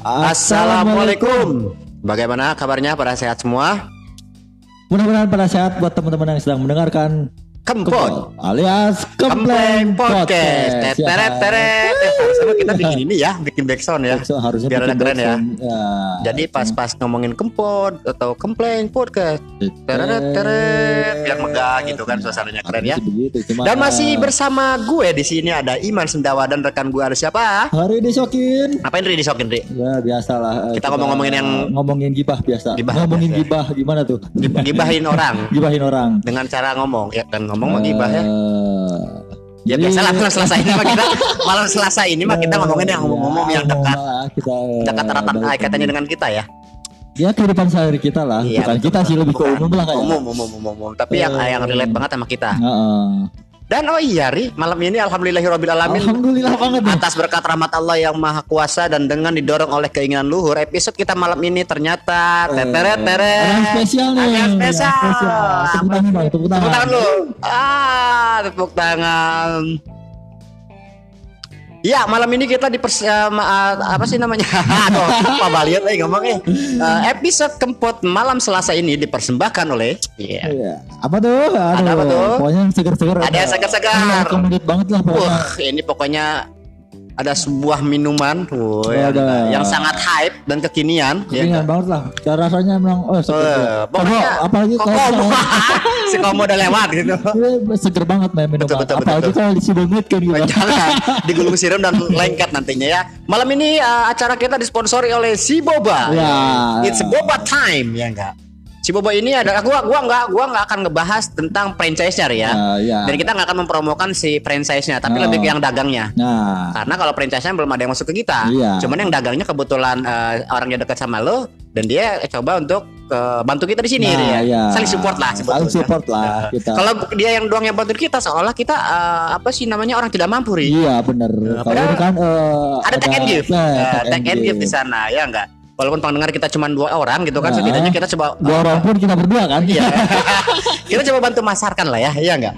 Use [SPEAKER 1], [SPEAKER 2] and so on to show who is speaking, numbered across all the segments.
[SPEAKER 1] Assalamualaikum. Bagaimana kabarnya para sehat semua?
[SPEAKER 2] Mudah-mudahan pada sehat buat teman-teman yang sedang mendengarkan
[SPEAKER 1] Kempot
[SPEAKER 2] alias
[SPEAKER 1] Kempleng Podcast. Teret teret. Eh, harusnya kita bikin ini ya, bikin backsound ya.
[SPEAKER 2] Harusnya
[SPEAKER 1] Biar ada keren ya.
[SPEAKER 2] ya.
[SPEAKER 1] Jadi pas-pas ngomongin kempot atau kempleng podcast, teret teret, biar megah gitu kan suasananya keren ya.
[SPEAKER 2] Harusnya begitu, cuma,
[SPEAKER 1] Dan masih
[SPEAKER 2] eh,
[SPEAKER 1] bersama gue di sini ada Iman Sendawa dan rekan gue ada siapa?
[SPEAKER 2] hari disokin.
[SPEAKER 1] Apain Ri disokin Ri?
[SPEAKER 2] Ya biasalah. eh,
[SPEAKER 1] Kita ngomong-ngomongin yang-
[SPEAKER 2] ngomongin gibah biasa.
[SPEAKER 1] Gibah
[SPEAKER 2] ngomongin
[SPEAKER 1] biasa.
[SPEAKER 2] gibah gimana tuh?
[SPEAKER 1] Gib- Gibahin orang
[SPEAKER 2] Gibahin orang.
[SPEAKER 1] dengan cara ngomong ya kan ngomong mah gibah ya.
[SPEAKER 2] Eh,
[SPEAKER 1] Ya
[SPEAKER 2] jadi-
[SPEAKER 1] biasalah malam Selasa ini mah kita malam Selasa ini mah kita
[SPEAKER 2] Ya,
[SPEAKER 1] ngomongin yang ngomong-ngomong yang dekat
[SPEAKER 2] lah, kita
[SPEAKER 1] dekat erat
[SPEAKER 2] balik
[SPEAKER 1] katanya dengan kita ya.
[SPEAKER 2] ya kehidupan sehari kita lah
[SPEAKER 1] Iya,
[SPEAKER 2] bukan
[SPEAKER 1] betul,
[SPEAKER 2] kita sih lebih ke umum lah kayak
[SPEAKER 1] Umum, umum, umum, umum. Tapi yang
[SPEAKER 2] Eh.
[SPEAKER 1] yang relate banget sama kita.
[SPEAKER 2] Heeh.
[SPEAKER 1] Dan oh iya Ri, malam ini alhamdulillahirabbil alamin
[SPEAKER 2] Alhamdulillah banget
[SPEAKER 1] atas berkat rahmat Allah yang maha kuasa dan dengan didorong oleh keinginan luhur episode kita malam ini ternyata teteret teret
[SPEAKER 2] Ada yang spesial nih.
[SPEAKER 1] Ada yang spesial.
[SPEAKER 2] Tepuk tangan bang, tepuk tangan.
[SPEAKER 1] Tepuk tangan lu. Ah, tepuk tangan. Ya, malam ini kita di apa sih namanya? Aduh, Pak Baliot eh ngomong eh. Eh, episode keempat malam Selasa ini dipersembahkan oleh Iya.
[SPEAKER 2] Iya. Apa tuh? Aduh,
[SPEAKER 1] Ada apa tuh?
[SPEAKER 2] Pokoknya yang segar-segar.
[SPEAKER 1] Ada yang segar-segar.
[SPEAKER 2] Rekomendasi banget lah pokoknya.
[SPEAKER 1] Wah, ini pokoknya ada sebuah minuman tuh yang,
[SPEAKER 2] Ada.
[SPEAKER 1] yang sangat hype dan kekinian ya.
[SPEAKER 2] Ringan banget lah. Cara rasanya emang oh segar.
[SPEAKER 1] Eh, pokoknya
[SPEAKER 2] Coba, apalagi kalau
[SPEAKER 1] komo. si komo udah lewat gitu.
[SPEAKER 2] Iya, seger banget main minuman.
[SPEAKER 1] Betul, betul,
[SPEAKER 2] apalagi
[SPEAKER 1] betul.
[SPEAKER 2] kalau di Sibomit kan gitu.
[SPEAKER 1] Jangan digulung siram dan lengket nantinya ya. Malam ini uh, acara kita disponsori oleh si Boba.
[SPEAKER 2] Ya.
[SPEAKER 1] It's Boba time ya enggak. Si Boba ini ada gua gua enggak gua enggak akan ngebahas tentang franchise-nya ya.
[SPEAKER 2] Nah, ya.
[SPEAKER 1] Dan kita nggak akan mempromokan si franchise-nya, tapi
[SPEAKER 2] Oh.
[SPEAKER 1] lebih ke yang dagangnya.
[SPEAKER 2] Nah,
[SPEAKER 1] Karena kalau franchise-nya belum ada yang masuk ke kita.
[SPEAKER 2] Iya.
[SPEAKER 1] Cuman yang dagangnya kebetulan eh, orangnya dekat sama lo dan dia coba untuk eh, bantu kita di sini
[SPEAKER 2] Nah,
[SPEAKER 1] ya.
[SPEAKER 2] iya.
[SPEAKER 1] Saling support lah
[SPEAKER 2] saling
[SPEAKER 1] sebetulnya.
[SPEAKER 2] support lah kita.
[SPEAKER 1] Kalau dia yang doang yang bantu kita seolah kita eh, apa sih namanya orang tidak mampu Ri.
[SPEAKER 2] Iya
[SPEAKER 1] padahal
[SPEAKER 2] ini kan eh,
[SPEAKER 1] ada take and give,
[SPEAKER 2] Nah,
[SPEAKER 1] Eh, take and give di sana ya enggak. Walaupun pendengar kita cuma dua orang gitu kan,
[SPEAKER 2] Nah.
[SPEAKER 1] setidaknya kita coba
[SPEAKER 2] Dua orang pun kita berdua kan.
[SPEAKER 1] Iya. kita coba bantu masarkan lah ya, iya enggak?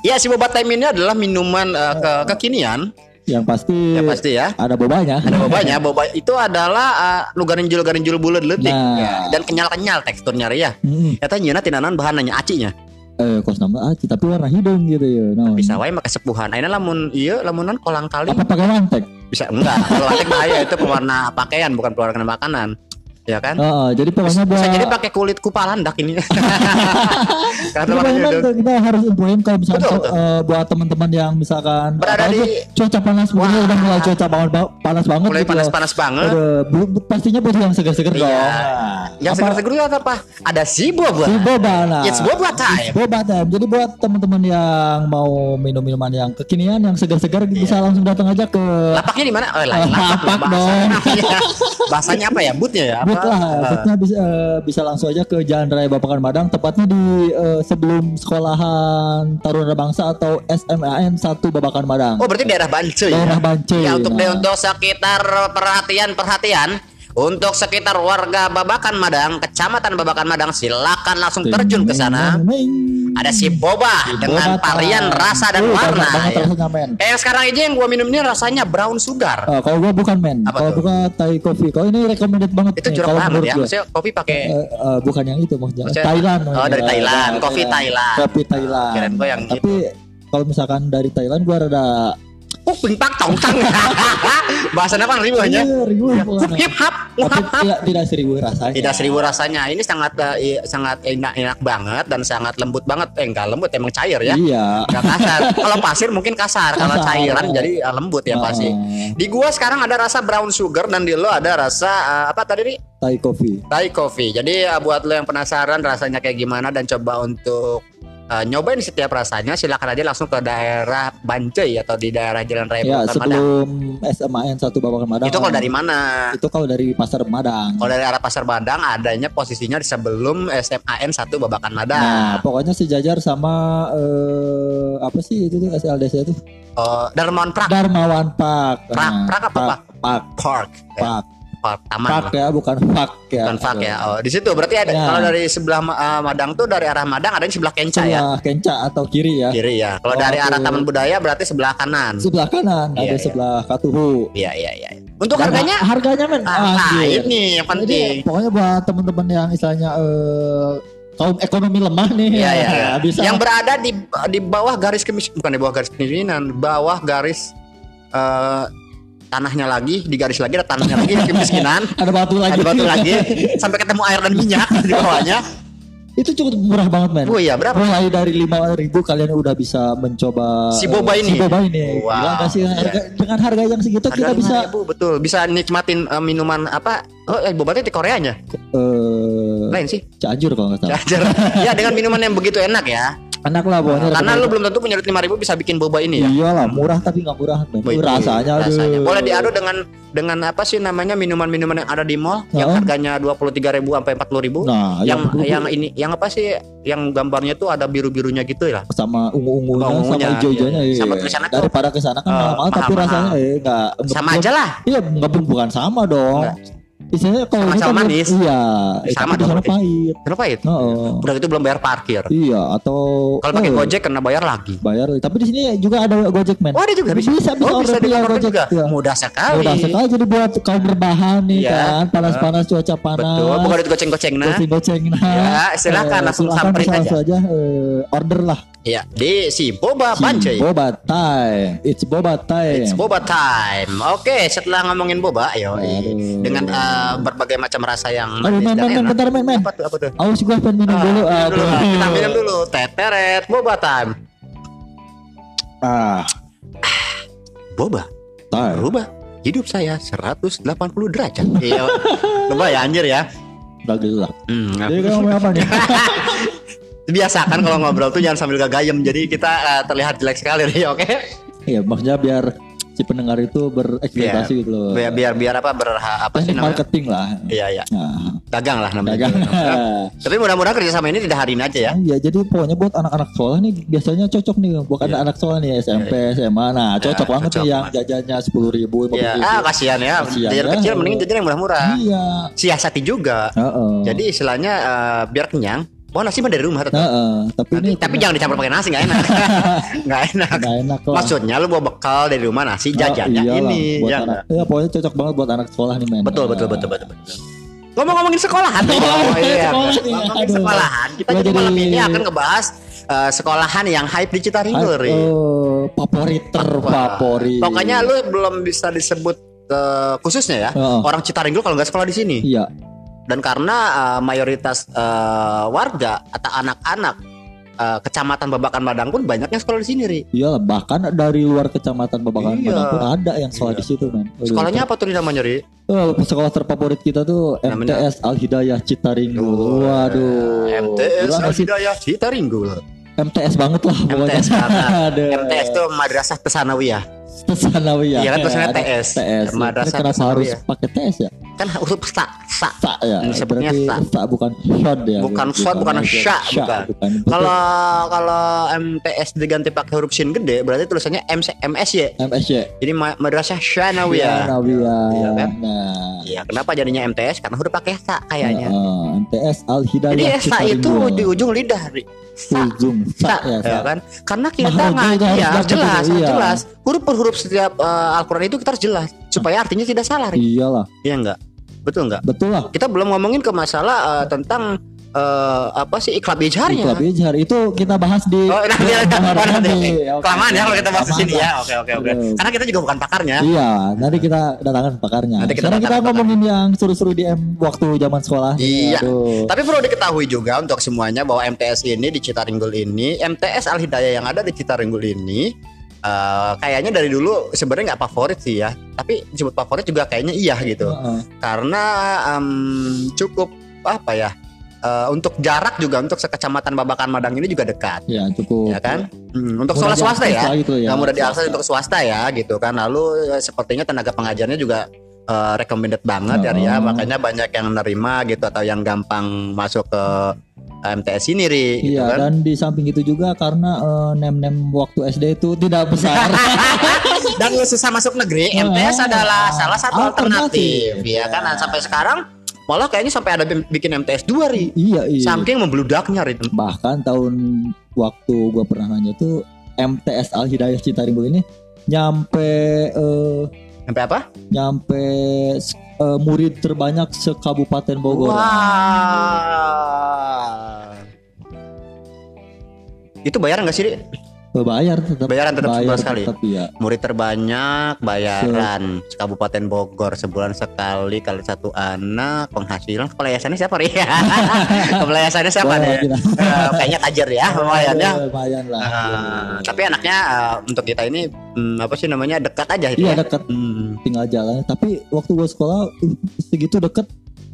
[SPEAKER 1] Ya si boba time ini adalah minuman eh, ke kekinian,
[SPEAKER 2] Yang pasti.
[SPEAKER 1] ya pasti ya.
[SPEAKER 2] Ada bobanya.
[SPEAKER 1] Ada bobanya, boba itu adalah uh, nu garinjul garinjul bulat letik
[SPEAKER 2] Nah.
[SPEAKER 1] ya. dan kenyal kenyal teksturnya ya.
[SPEAKER 2] Hmm.
[SPEAKER 1] Nyana tinanan bahannya acinya.
[SPEAKER 2] Eh, kos nama aci tapi warna hidung gitu ya. No.
[SPEAKER 1] Bisa wae make sepuhan. Aina lamun iya lamunan kolang kali
[SPEAKER 2] Apa pakai mantek?
[SPEAKER 1] bisa enggak. Kalau atik bahaya itu pewarna pakaian bukan pewarna makanan. Ya kan?
[SPEAKER 2] Heeh, jadi pokoknya buat
[SPEAKER 1] Bisa jadi pakai kulit kupalandak ini. Karena
[SPEAKER 2] memang
[SPEAKER 1] hidung.
[SPEAKER 2] kita harus improve kalau misalkan
[SPEAKER 1] Betul, betul.
[SPEAKER 2] eh, buat teman-teman yang misalkan
[SPEAKER 1] Berada di-
[SPEAKER 2] cuaca panas
[SPEAKER 1] Wah.
[SPEAKER 2] udah mulai cuaca banget ba- panas banget
[SPEAKER 1] Mulai
[SPEAKER 2] gitu.
[SPEAKER 1] panas-panas banget.
[SPEAKER 2] Belum pastinya butuh yang segar-segar
[SPEAKER 1] Iya.
[SPEAKER 2] dong.
[SPEAKER 1] Yang segar-segar itu apa? Ada si boba.
[SPEAKER 2] Si boba nah.
[SPEAKER 1] It's boba time.
[SPEAKER 2] It's boba time. Jadi buat teman-teman yang mau minum minuman yang kekinian yang segar-segar bisa langsung datang aja ke
[SPEAKER 1] Lapaknya di mana? Oh, lain
[SPEAKER 2] Lapak
[SPEAKER 1] lapak
[SPEAKER 2] dong.
[SPEAKER 1] bahasanya. Bahasanya apa ya? Bootnya ya? Apa?
[SPEAKER 2] But lah, Butnya bisa eh, bisa langsung aja ke Jalan Raya Bapakan Madang, tepatnya di eh, sebelum sekolahan Taruna Bangsa atau SMAN 1 Babakan Madang.
[SPEAKER 1] Oh berarti daerah Bance ya?
[SPEAKER 2] Daerah Bance,
[SPEAKER 1] Ya untuk
[SPEAKER 2] nah.
[SPEAKER 1] untuk sekitar perhatian perhatian untuk sekitar warga Babakan Madang, Kecamatan Babakan Madang silakan langsung terjun ke sana. Ada si boba dengan
[SPEAKER 2] Boba
[SPEAKER 1] varian rasa dan
[SPEAKER 2] Uh,
[SPEAKER 1] warna. ya. Kayak yang sekarang aja yang gua minum ini rasanya brown sugar.
[SPEAKER 2] Eh, kalau gua bukan men, kalau bukan Thai coffee. Kalau ini recommended banget
[SPEAKER 1] itu curang
[SPEAKER 2] kalau
[SPEAKER 1] banget ya.
[SPEAKER 2] gua.
[SPEAKER 1] Maksudnya kopi pakai
[SPEAKER 2] Eh, eh, bukan yang itu maksudnya.
[SPEAKER 1] Maksudnya-
[SPEAKER 2] Thailand.
[SPEAKER 1] Oh, dari Thailand. Kopi
[SPEAKER 2] ya.
[SPEAKER 1] Thailand.
[SPEAKER 2] Kopi Thailand.
[SPEAKER 1] Kirain gua yang
[SPEAKER 2] Tapi kalau misalkan dari Thailand gua rada
[SPEAKER 1] pingpak tongkang. Bahasanya apa ribuannya?
[SPEAKER 2] Iya, ribu pokoknya.
[SPEAKER 1] hip hap,
[SPEAKER 2] Tapi
[SPEAKER 1] hap hap.
[SPEAKER 2] tidak tidak seribu rasanya.
[SPEAKER 1] Tidak seribu rasanya. Ini sangat eh, i- sangat enak enak banget dan sangat lembut banget. Eh enggak lembut emang cair ya.
[SPEAKER 2] Iya.
[SPEAKER 1] Enggak kasar. Kalau pasir mungkin kasar. Kalau cairan jadi eh, lembut ya pasti.
[SPEAKER 2] Oh,
[SPEAKER 1] Di gua sekarang ada rasa brown sugar dan di lo ada rasa eh, apa tadi nih?
[SPEAKER 2] Thai coffee.
[SPEAKER 1] Thai coffee. Jadi buat lo yang penasaran rasanya kayak gimana dan coba untuk eh, nyobain setiap rasanya silakan aja langsung ke daerah Bancai atau di daerah Jalan Raya
[SPEAKER 2] Ya,
[SPEAKER 1] Madang.
[SPEAKER 2] sebelum SMAN 1 Babakan Madang.
[SPEAKER 1] Itu kalau dari mana?
[SPEAKER 2] Itu kalau dari Pasar Madang.
[SPEAKER 1] Kalau dari arah Pasar Badang adanya posisinya di sebelum SMAN 1 Babakan Madang.
[SPEAKER 2] Nah, pokoknya sejajar sama eh, apa sih itu tuh SLDC itu?
[SPEAKER 1] Oh, Darmawan Prak.
[SPEAKER 2] Darmawan Park.
[SPEAKER 1] Prak,
[SPEAKER 2] Nah,
[SPEAKER 1] Prak apa, Pak?
[SPEAKER 2] Park.
[SPEAKER 1] Park. Ya,
[SPEAKER 2] Park.
[SPEAKER 1] Park taman.
[SPEAKER 2] Park ya, bukan Park ya.
[SPEAKER 1] Bukan Park ya. Oh, di situ berarti ada
[SPEAKER 2] Ya.
[SPEAKER 1] kalau dari sebelah eh, Madang tuh dari arah Madang ada di sebelah Kenca ya.
[SPEAKER 2] Sebelah Kenca atau kiri ya.
[SPEAKER 1] Kiri ya. Kalau
[SPEAKER 2] Oh,
[SPEAKER 1] dari arah. Taman Budaya berarti sebelah kanan.
[SPEAKER 2] Sebelah kanan
[SPEAKER 1] Iya,
[SPEAKER 2] ada
[SPEAKER 1] iya.
[SPEAKER 2] sebelah Katuhu.
[SPEAKER 1] Iya, iya, iya. Untuk
[SPEAKER 2] Dan
[SPEAKER 1] harganya
[SPEAKER 2] harganya men.
[SPEAKER 1] Ah, nah, ini yang
[SPEAKER 2] Jadi
[SPEAKER 1] penting.
[SPEAKER 2] pokoknya buat teman-teman yang istilahnya eh, kaum ekonomi lemah nih
[SPEAKER 1] Iya, iya, iya.
[SPEAKER 2] bisa
[SPEAKER 1] Yang berada di di bawah garis kemiskinan, bukan di bawah garis kemiskinan, bawah garis eh, tanahnya lagi, di garis lagi ada tanahnya lagi di kemiskinan.
[SPEAKER 2] ada batu lagi.
[SPEAKER 1] Ada batu lagi sampai ketemu air dan minyak di bawahnya.
[SPEAKER 2] Itu cukup murah banget men.
[SPEAKER 1] Oh iya, berapa?
[SPEAKER 2] Mulai dari lima ribu kalian udah bisa mencoba
[SPEAKER 1] Si boba ini?
[SPEAKER 2] Si boba ini.
[SPEAKER 1] Wow,
[SPEAKER 2] Gila sih
[SPEAKER 1] iya.
[SPEAKER 2] Harga- dengan harga yang segitu kita
[SPEAKER 1] Harga
[SPEAKER 2] bisa
[SPEAKER 1] 5.000, betul, bisa nikmatin eh, minuman apa? Oh, eh, bobatnya di Koreanya.
[SPEAKER 2] eh
[SPEAKER 1] Lain sih.
[SPEAKER 2] Cianjur kalau nggak salah.
[SPEAKER 1] Charger. ya dengan minuman yang begitu enak ya.
[SPEAKER 2] Enak lah pokoknya.
[SPEAKER 1] Karena lu belum tentu punya duit 5000 bisa bikin boba ini ya.
[SPEAKER 2] Iyalah murah tapi nggak murah.
[SPEAKER 1] Oh, itu
[SPEAKER 2] rasanya,
[SPEAKER 1] rasanya.
[SPEAKER 2] aduh.
[SPEAKER 1] Boleh diadu dengan dengan apa sih namanya minuman-minuman yang ada di mall yang
[SPEAKER 2] Oh.
[SPEAKER 1] harganya 23.000 sampai 40.000.
[SPEAKER 2] Nah,
[SPEAKER 1] yang
[SPEAKER 2] yang,
[SPEAKER 1] yang ini yang apa sih yang gambarnya tuh ada biru-birunya gitu ya.
[SPEAKER 2] sama ungu-ungunya
[SPEAKER 1] Sama ungunya,
[SPEAKER 2] sama hijau-hijaunya
[SPEAKER 1] iya.
[SPEAKER 2] iya.
[SPEAKER 1] Sama tulisannya tuh,
[SPEAKER 2] daripada ke sana kan
[SPEAKER 1] eh,
[SPEAKER 2] mahal tapi
[SPEAKER 1] mahal-mahal.
[SPEAKER 2] rasanya eh enggak
[SPEAKER 1] Sama aja lah.
[SPEAKER 2] Iya, enggak bukan sama dong. Istilahnya kalau
[SPEAKER 1] Sama-sama
[SPEAKER 2] kita
[SPEAKER 1] manis.
[SPEAKER 2] Iya, eh,
[SPEAKER 1] Sama
[SPEAKER 2] di
[SPEAKER 1] dong
[SPEAKER 2] sana
[SPEAKER 1] berarti.
[SPEAKER 2] pahit.
[SPEAKER 1] Kenapa itu?
[SPEAKER 2] Heeh.
[SPEAKER 1] Udah gitu belum bayar parkir.
[SPEAKER 2] Iya, atau
[SPEAKER 1] Kalau pakai
[SPEAKER 2] eh,
[SPEAKER 1] Gojek kena bayar lagi.
[SPEAKER 2] bayar. Tapi di sini juga ada Gojek men.
[SPEAKER 1] Oh, ada juga bisa.
[SPEAKER 2] Bisa, bisa
[SPEAKER 1] oh, bisa
[SPEAKER 2] order Gojek.
[SPEAKER 1] juga.
[SPEAKER 2] Iya.
[SPEAKER 1] Mudah sekali.
[SPEAKER 2] Udah sekali jadi buat kaum berbahan nih
[SPEAKER 1] Iya.
[SPEAKER 2] kan, panas-panas cuaca panas.
[SPEAKER 1] Betul, bukan duit goceng-goceng nah.
[SPEAKER 2] Goceng-goceng nah.
[SPEAKER 1] Ya, silakan, langsung samperin aja.
[SPEAKER 2] langsung aja eh, order lah.
[SPEAKER 1] Iya, di si Boba
[SPEAKER 2] Si
[SPEAKER 1] Pancai.
[SPEAKER 2] Boba time. It's Boba time.
[SPEAKER 1] It's boba time. Oke, setelah ngomongin boba, ayo dengan berbagai macam rasa yang
[SPEAKER 2] Aduh,
[SPEAKER 1] manis
[SPEAKER 2] men,
[SPEAKER 1] dan
[SPEAKER 2] men, men,
[SPEAKER 1] enak.
[SPEAKER 2] bentar, men, men.
[SPEAKER 1] Apa tuh? Apa tuh?
[SPEAKER 2] Aus gua pengen minum
[SPEAKER 1] Ah,
[SPEAKER 2] dulu.
[SPEAKER 1] minum dulu. Kita minum dulu. Teteret boba time.
[SPEAKER 2] Ah,
[SPEAKER 1] Boba
[SPEAKER 2] time.
[SPEAKER 1] berubah hidup saya 180 derajat. Iya. Coba ya anjir ya.
[SPEAKER 2] Gitu lah.
[SPEAKER 1] Hmm,
[SPEAKER 2] Jadi kamu ngomong apa nih?
[SPEAKER 1] biasa kan kalau ngobrol tuh jangan sambil gagayem. Jadi kita eh, terlihat jelek sekali nih, oke?
[SPEAKER 2] Iya, maksudnya biar si pendengar itu berekspektasi gitu loh.
[SPEAKER 1] Biar biar, biar apa berha apa sih
[SPEAKER 2] Teknik
[SPEAKER 1] namanya?
[SPEAKER 2] marketing lah.
[SPEAKER 1] Iya, iya.
[SPEAKER 2] Nah,
[SPEAKER 1] Dagang lah namanya.
[SPEAKER 2] dagang.
[SPEAKER 1] Tapi mudah-mudahan kerjasama ini tidak hari ini aja ya.
[SPEAKER 2] Iya, jadi pokoknya buat anak-anak sekolah nih biasanya cocok nih buat
[SPEAKER 1] Iya.
[SPEAKER 2] anak sekolah nih SMP, SMA. Nah, cocok
[SPEAKER 1] Ya,
[SPEAKER 2] banget
[SPEAKER 1] cocok
[SPEAKER 2] nih yang
[SPEAKER 1] banget.
[SPEAKER 2] jajannya sepuluh ribu,
[SPEAKER 1] Iya, ah kasihan ya.
[SPEAKER 2] Kasihan
[SPEAKER 1] Jajan
[SPEAKER 2] ya.
[SPEAKER 1] kecil mending jajan yang murah-murah.
[SPEAKER 2] Iya.
[SPEAKER 1] Siasati juga.
[SPEAKER 2] Heeh.
[SPEAKER 1] Jadi istilahnya eh, biar kenyang. Bawa nasi mah dari rumah tetap.
[SPEAKER 2] Heeh, tapi
[SPEAKER 1] Nanti-
[SPEAKER 2] ini
[SPEAKER 1] tapi jangan dicampur pakai nasi nggak enak. Nggak enak.
[SPEAKER 2] nggak enak lah.
[SPEAKER 1] Maksudnya lu bawa bekal dari rumah nasi jajannya
[SPEAKER 2] Oh, iyalah,
[SPEAKER 1] ini.
[SPEAKER 2] buat
[SPEAKER 1] Ya,
[SPEAKER 2] anak, ya pokoknya cocok banget buat anak sekolah nih men.
[SPEAKER 1] betul, betul, betul, betul, betul. Ngomong-ngomongin sekolahan nih.
[SPEAKER 2] Oh,
[SPEAKER 1] iya. Ngomongin sekolahan. Kita jadi malam ini akan ngebahas eh, sekolahan yang hype di Citaringgur. Ri.
[SPEAKER 2] Oh, favorit terfavorit.
[SPEAKER 1] Pokoknya lu belum bisa disebut eh, khususnya ya
[SPEAKER 2] Heeh.
[SPEAKER 1] orang Citaringgur kalau nggak sekolah di sini.
[SPEAKER 2] Iya,
[SPEAKER 1] Dan karena eh, mayoritas eh, warga atau anak-anak eh, kecamatan Babakan Madang pun banyaknya sekolah di sini, Ri.
[SPEAKER 2] iya bahkan dari luar kecamatan Babakan
[SPEAKER 1] Iya.
[SPEAKER 2] Padang pun ada yang sekolah
[SPEAKER 1] Iya.
[SPEAKER 2] di situ men. Aduh,
[SPEAKER 1] Sekolahnya apa tuh namanya, Ri?
[SPEAKER 2] Oh, sekolah terfavorit kita tuh
[SPEAKER 1] Namanya?
[SPEAKER 2] MTS Al Hidayah Citaringgur.
[SPEAKER 1] Oh,
[SPEAKER 2] Waduh.
[SPEAKER 1] MTS
[SPEAKER 2] Gila sih?
[SPEAKER 1] Hidayah Citaringgul.
[SPEAKER 2] MTS banget lah pokoknya.
[SPEAKER 1] MTS
[SPEAKER 2] Aduh.
[SPEAKER 1] MTS itu Madrasah Tesanawiyah.
[SPEAKER 2] Sanawiyah.
[SPEAKER 1] Iya kan tulisannya TS.
[SPEAKER 2] TS.
[SPEAKER 1] Madrasah
[SPEAKER 2] kenapa harus pakai TS ya?
[SPEAKER 1] Kan huruf sa, sa.
[SPEAKER 2] Sa ya.
[SPEAKER 1] Ini sebutnya
[SPEAKER 2] Berarti
[SPEAKER 1] sa.
[SPEAKER 2] sa bukan shot ya.
[SPEAKER 1] Bukan shot, bukan sya, bukan.
[SPEAKER 2] bukan.
[SPEAKER 1] Kalau kalau MTS diganti pakai huruf sin gede berarti tulisannya MC, MSY.
[SPEAKER 2] MSY.
[SPEAKER 1] Jadi Ma- Madrasah Sanawiyah.
[SPEAKER 2] Sanawiyah.
[SPEAKER 1] Iya kan?
[SPEAKER 2] Nah.
[SPEAKER 1] Iya, kenapa jadinya MTS? Karena huruf pakai sa kayaknya.
[SPEAKER 2] Heeh, MTS Al Hidayah.
[SPEAKER 1] Jadi sa itu di ujung lidah, Ri. Sa.
[SPEAKER 2] ujung sa,
[SPEAKER 1] Sa,
[SPEAKER 2] ya,
[SPEAKER 1] ya kan? Karena kita ngaji ya jelas,
[SPEAKER 2] iya.
[SPEAKER 1] jelas. Huruf per huruf setiap eh, Al-Qur'an itu kita harus jelas supaya artinya tidak salah, Ri.
[SPEAKER 2] Iyalah,
[SPEAKER 1] Iya enggak? Betul enggak?
[SPEAKER 2] betul lah.
[SPEAKER 1] Kita belum ngomongin ke masalah eh, tentang eh, apa sih iklab ijarnya.
[SPEAKER 2] Iklab Ijhar itu kita bahas di
[SPEAKER 1] Oh, nanti, nanti,
[SPEAKER 2] Bahar
[SPEAKER 1] nanti. Kelamaan ya kalau kita bahas di sini ya. Oke, oke, oke.
[SPEAKER 2] Aduh.
[SPEAKER 1] Karena kita juga bukan pakarnya.
[SPEAKER 2] Iya, nanti kita datangkan pakarnya.
[SPEAKER 1] Nanti kita
[SPEAKER 2] Sekarang kita ngomongin yang seru-seru di M waktu zaman sekolah.
[SPEAKER 1] Iya.
[SPEAKER 2] Aduh.
[SPEAKER 1] Tapi perlu diketahui juga untuk semuanya bahwa MTS ini di Citaringgul ini, MTS Al Hidayah yang ada di Citaringgul ini eh, kayaknya dari dulu sebenarnya nggak favorit sih ya. Tapi disebut favorit juga kayaknya iya gitu.
[SPEAKER 2] Heeh.
[SPEAKER 1] Karena em, cukup apa ya? eh, untuk jarak juga untuk sekecamatan Babakan Madang ini juga dekat,
[SPEAKER 2] Ya cukup.
[SPEAKER 1] ya kan? Hmm, untuk sekolah swasta ya.
[SPEAKER 2] gitu ya.
[SPEAKER 1] Nggak mudah diakses untuk swasta ya gitu kan lalu eh, sepertinya tenaga pengajarnya juga eh, recommended banget ya Ria
[SPEAKER 2] Oh.
[SPEAKER 1] makanya banyak yang nerima gitu atau yang gampang masuk ke MTS ini Ri gitu
[SPEAKER 2] Iya
[SPEAKER 1] kan
[SPEAKER 2] dan di samping itu juga karena eh, nem-nem waktu SD itu tidak besar.
[SPEAKER 1] dan susah masuk negeri MTS adalah salah satu
[SPEAKER 2] alternatif.
[SPEAKER 1] alternatif ya kan dan sampai sekarang malah kayaknya sampai ada bi- bikin MTS 2 Ri
[SPEAKER 2] iya iya.
[SPEAKER 1] saking membludaknya Ri
[SPEAKER 2] Bahkan tahun waktu gua pernah nanya tuh MTS Al Hidayah Citaringgur ini nyampe eh,
[SPEAKER 1] Sampai apa?
[SPEAKER 2] nyampe eh, murid terbanyak sekabupaten Bogor.
[SPEAKER 1] Wah. Itu bayaran nggak sih, Ri?
[SPEAKER 2] Bayar tetap.
[SPEAKER 1] Bayaran tetap
[SPEAKER 2] bayar
[SPEAKER 1] sebulan sekali.
[SPEAKER 2] tetap, iya.
[SPEAKER 1] Murid terbanyak bayaran Kabupaten Bogor sebulan sekali kali satu anak penghasilan kepala yayasannya siapa Ri? kepala yayasannya siapa nih? Eh, kayaknya tajir ya lumayan ya.
[SPEAKER 2] Lumayan lah.
[SPEAKER 1] Ah, tapi anaknya eh, untuk kita ini hmm, apa sih namanya dekat aja
[SPEAKER 2] Iya
[SPEAKER 1] ya.
[SPEAKER 2] dekat
[SPEAKER 1] Hmm,
[SPEAKER 2] tinggal jalan. Tapi waktu gua sekolah uh, segitu deket